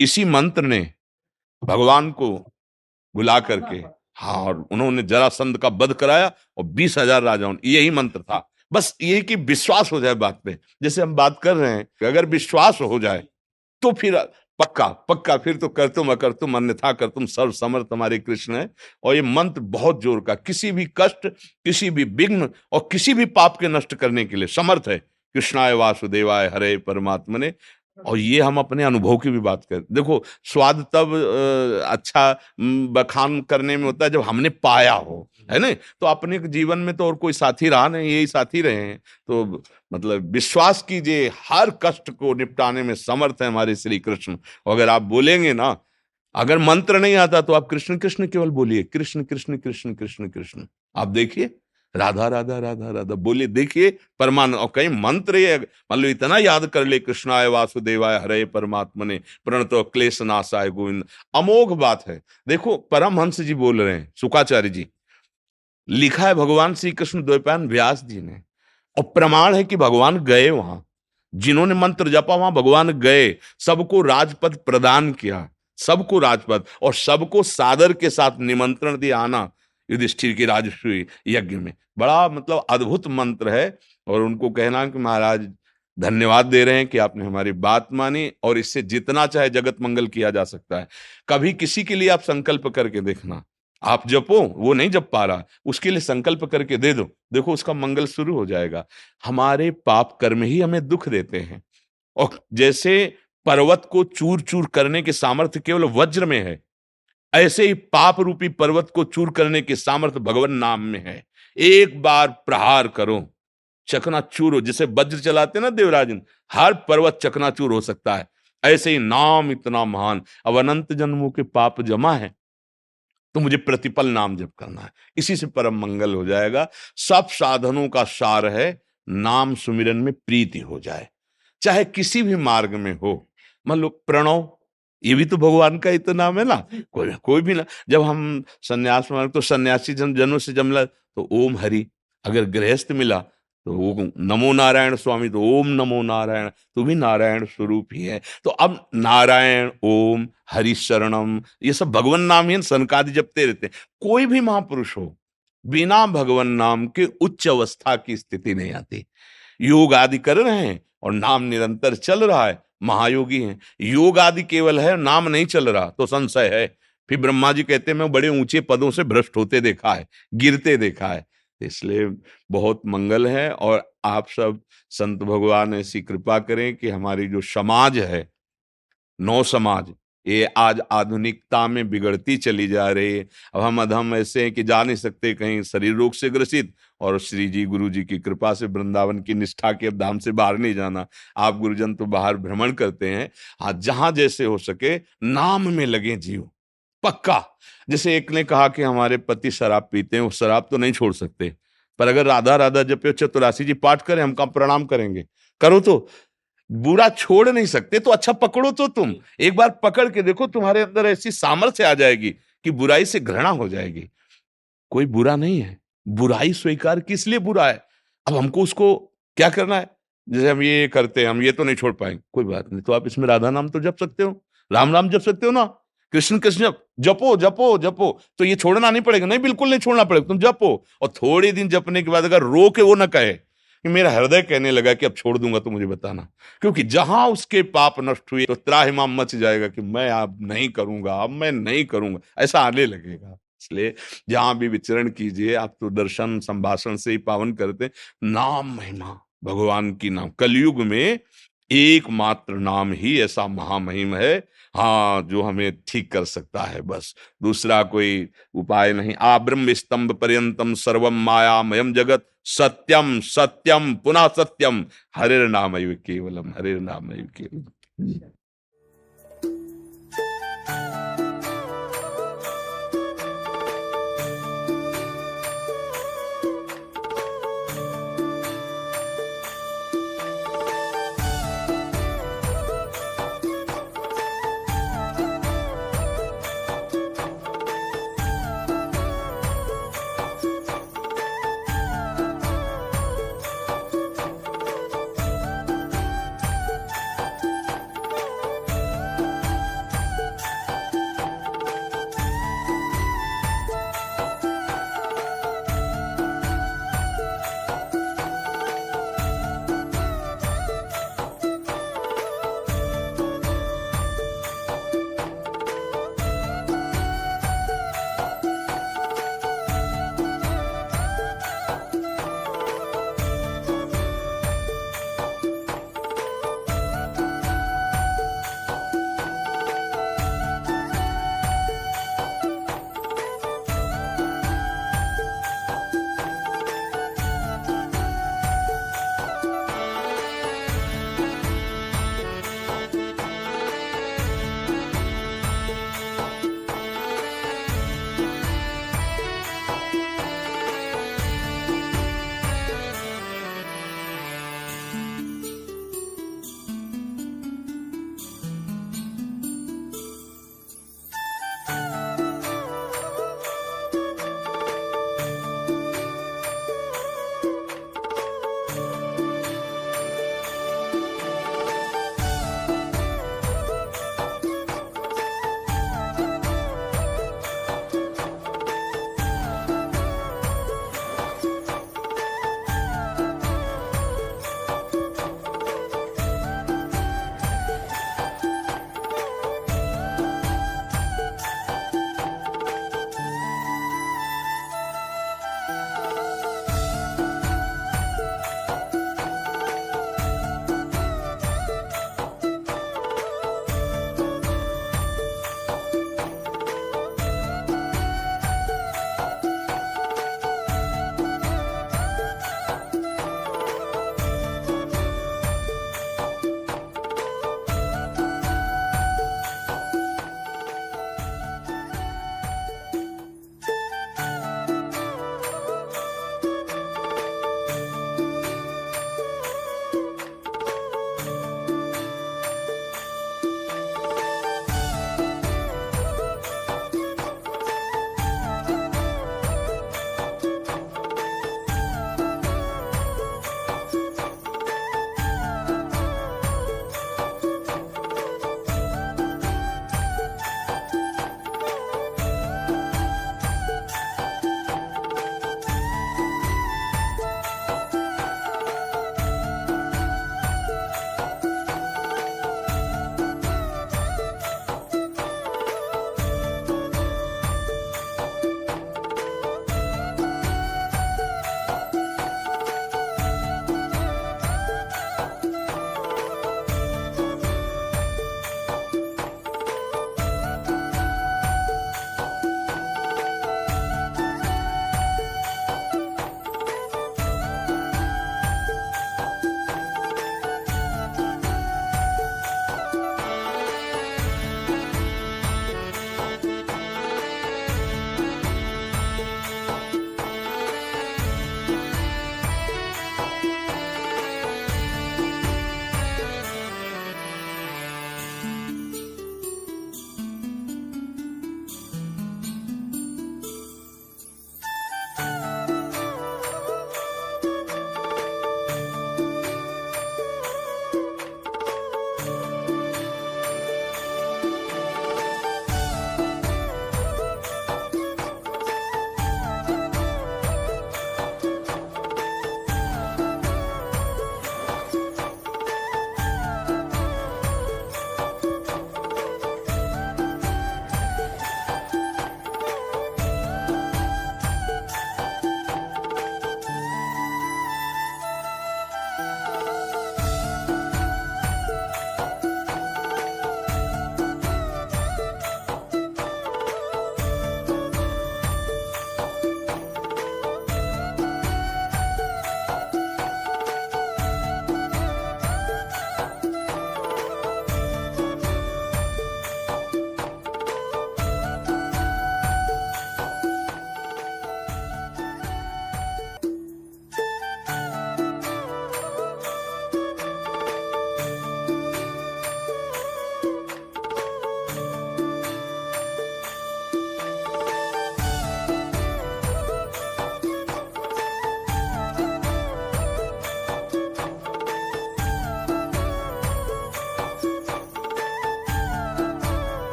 इसी मंत्र ने भगवान को बुला करके हाँ और उन्होंने जरासंध का वध कराया और बीस हज़ार राजाओं ने यही मंत्र था। बस ये कि विश्वास हो जाए बात पे। जैसे हम बात कर रहे हैं कि अगर विश्वास हो जाए तो फिर पक्का पक्का, फिर तो कर तुम, अकर तुम, अन्यथा कर तुम सर्व समर्थ हमारे कृष्ण है। और ये मंत्र बहुत ज़ोर का, किसी भी कष्ट, किसी भी विघ्न और किसी भी पाप के नष्ट करने के लिए समर्थ है। कृष्णाय वासुदेवाय हरे परमात्मा ने और ये हम अपने अनुभव की भी बात करें देखो स्वाद तब अच्छा बखान करने में होता है जब हमने पाया हो है ना तो अपने जीवन में तो और कोई साथी रहा नहीं यही साथी रहे हैं। तो मतलब विश्वास कीजिए हर कष्ट को निपटाने में समर्थ है हमारे श्री कृष्ण अगर आप बोलेंगे ना अगर मंत्र नहीं आता तो आप कृष्ण कृष्ण केवल बोलिए कृष्ण कृष्ण कृष्ण कृष्ण कृष्ण। आप देखिए। राधा राधा राधा राधा, बोले, देखिए परमान और कहीं मंत्र ये मान लो इतना याद कर ले, कृष्णाय वासुदेवाय हरे परमात्मा ने प्रणत क्लेश नाशाय गोविंद। अमोघ बात है। देखो, परमहंस जी बोल रहे हैं, सुखाचार्य जी, लिखा है भगवान श्री कृष्ण द्वैपायन व्यास जी ने, और प्रमाण है कि भगवान गए वहाँ। जिन्होंने मंत्र जपा, वहाँ भगवान गए, सबको राजपद प्रदान किया, सबको राजपद, और सबको सादर के साथ निमंत्रण दिया, आना। युधिष्ठिर की राजस्वी यज्ञ में। बड़ा मतलब अद्भुत मंत्र है और उनको कहना कि महाराज, धन्यवाद दे रहे हैं कि आपने हमारी बात मानी और इससे जितना चाहे जगत मंगल किया जा सकता है। कभी किसी के लिए आप संकल्प करके देखना। आप जपो, वो नहीं जप पा रहा। उसके लिए संकल्प करके दे दो। देखो, उसका मंगल शुरू हो जाएगा। हमारे पाप कर्म ही हमें दुख देते हैं। और जैसे पर्वत को चूर चूर करने के सामर्थ्य केवल वज्र में है ऐसे ही पाप रूपी पर्वत को चूर करने के सामर्थ्य भगवान नाम में है। एक बार प्रहार करो, चकनाचूर हो, जिसे वज्र चलाते ना देवराजन, हर पर्वत चकनाचूर हो सकता है। ऐसे ही नाम इतना महान, अब अनंत जन्मों के पाप जमा है तो मुझे प्रतिपल नाम जप करना है। इसी से परम मंगल हो जाएगा। सब साधनों का सार है, नाम सुमिरन में प्रीति हो जाए। चाहे किसी भी मार्ग में हो, मान लो प्रणव ये भी तो भगवान का ही तो नाम है ना। कोई कोई भी ना। जब हम सन्यास मार्ग तो सन्यासी जन, जनों से जमला तो ओम हरि। अगर गृहस्थ मिला तो वो नमो नारायण स्वामी तो ओम नमो नारायण। तू भी नारायण स्वरूप ही है। तो अब नारायण, ओम, हरि शरणम, ये सब भगवान नाम ही, सनकादि जपते रहते हैं। कोई भी महापुरुष हो, बिना भगवान नाम के उच्च अवस्था की स्थिति नहीं आती। योग आदि कर रहे हैं और नाम निरंतर चल रहा है। महायोगी हैं। योग आदि केवल है, नाम नहीं चल रहा तो संशय है। फिर ब्रह्मा जी कहते हैं, मैं बड़े ऊँचे पदों से भ्रष्ट होते देखा है, गिरते देखा है। इसलिए बहुत मंगल है और आप सब संत भगवान ऐसी कृपा करें कि हमारी जो समाज है, नौ समाज ये आज आधुनिकता में बिगड़ती चली जा रही है। अब हम अधम ऐसे हैं कि जा नहीं सकते, कहीं शरीर रोग से ग्रसित। और श्री जी गुरु जी की कृपा से वृंदावन की निष्ठा के धाम से बाहर नहीं जाना। आप गुरुजन तो बाहर भ्रमण करते हैं। आज जहाँ जैसे हो सके, नाम में लगे जीव पक्का। जैसे एक ने कहा कि हमारे पति शराब पीते हैं, वो शराब तो नहीं छोड़ सकते। पर अगर राधा राधा जब चतुराशी जी पाठ करें, हम कम प्रणाम करेंगे? करो तो। बुरा छोड़ नहीं सकते तो अच्छा पकड़ो तो तुम। एक बार पकड़ के देखो तुम्हारे अंदर ऐसी सामर्थ्य आ जाएगी कि बुराई से घृणा हो जाएगी। कोई बुरा नहीं है। बुराई स्वीकार किस लिए बुरा है? अब हमको उसको क्या करना है? जैसे हम ये करते हैं हम ये तो नहीं छोड़ पाएँगे। कोई बात नहीं तो आप इसमें राधा नाम तो जप सकते हो राम राम जप सकते हो ना? कृष्ण कृष्ण जप जपो जपो जपो। तो ये छोड़ना नहीं पड़ेगा। नहीं बिल्कुल नहीं छोड़ना पड़ेगा। तुम जपो और थोड़े दिन जपने के बाद अगर रो के वो ना कहे कि मेरा हृदय कहने लगा कि अब छोड़ दूँगा तो मुझे बताना। क्योंकि जहाँ उसके पाप नष्ट हुए तो त्राहिमाम मच जाएगा कि मैं अब नहीं करूँगा, अब मैं नहीं करूँगा। ऐसा आने लगेगा। इसलिए जहाँ भी विचरण कीजिए, आप तो दर्शन, संभाषण से ही पावन करते नाम महिमा, भगवान की नाम। कलयुग में एकमात्र नाम ही ऐसा महामहिम है हाँ जो हमें ठीक कर सकता है बस। दूसरा कोई उपाय नहीं। आ ब्रह्म स्तंभ पर्यंतम सर्वम मायामयम जगत। सत्यम सत्यम पुनः सत्यम हरे नाम केवलम हरे नाम केवलम।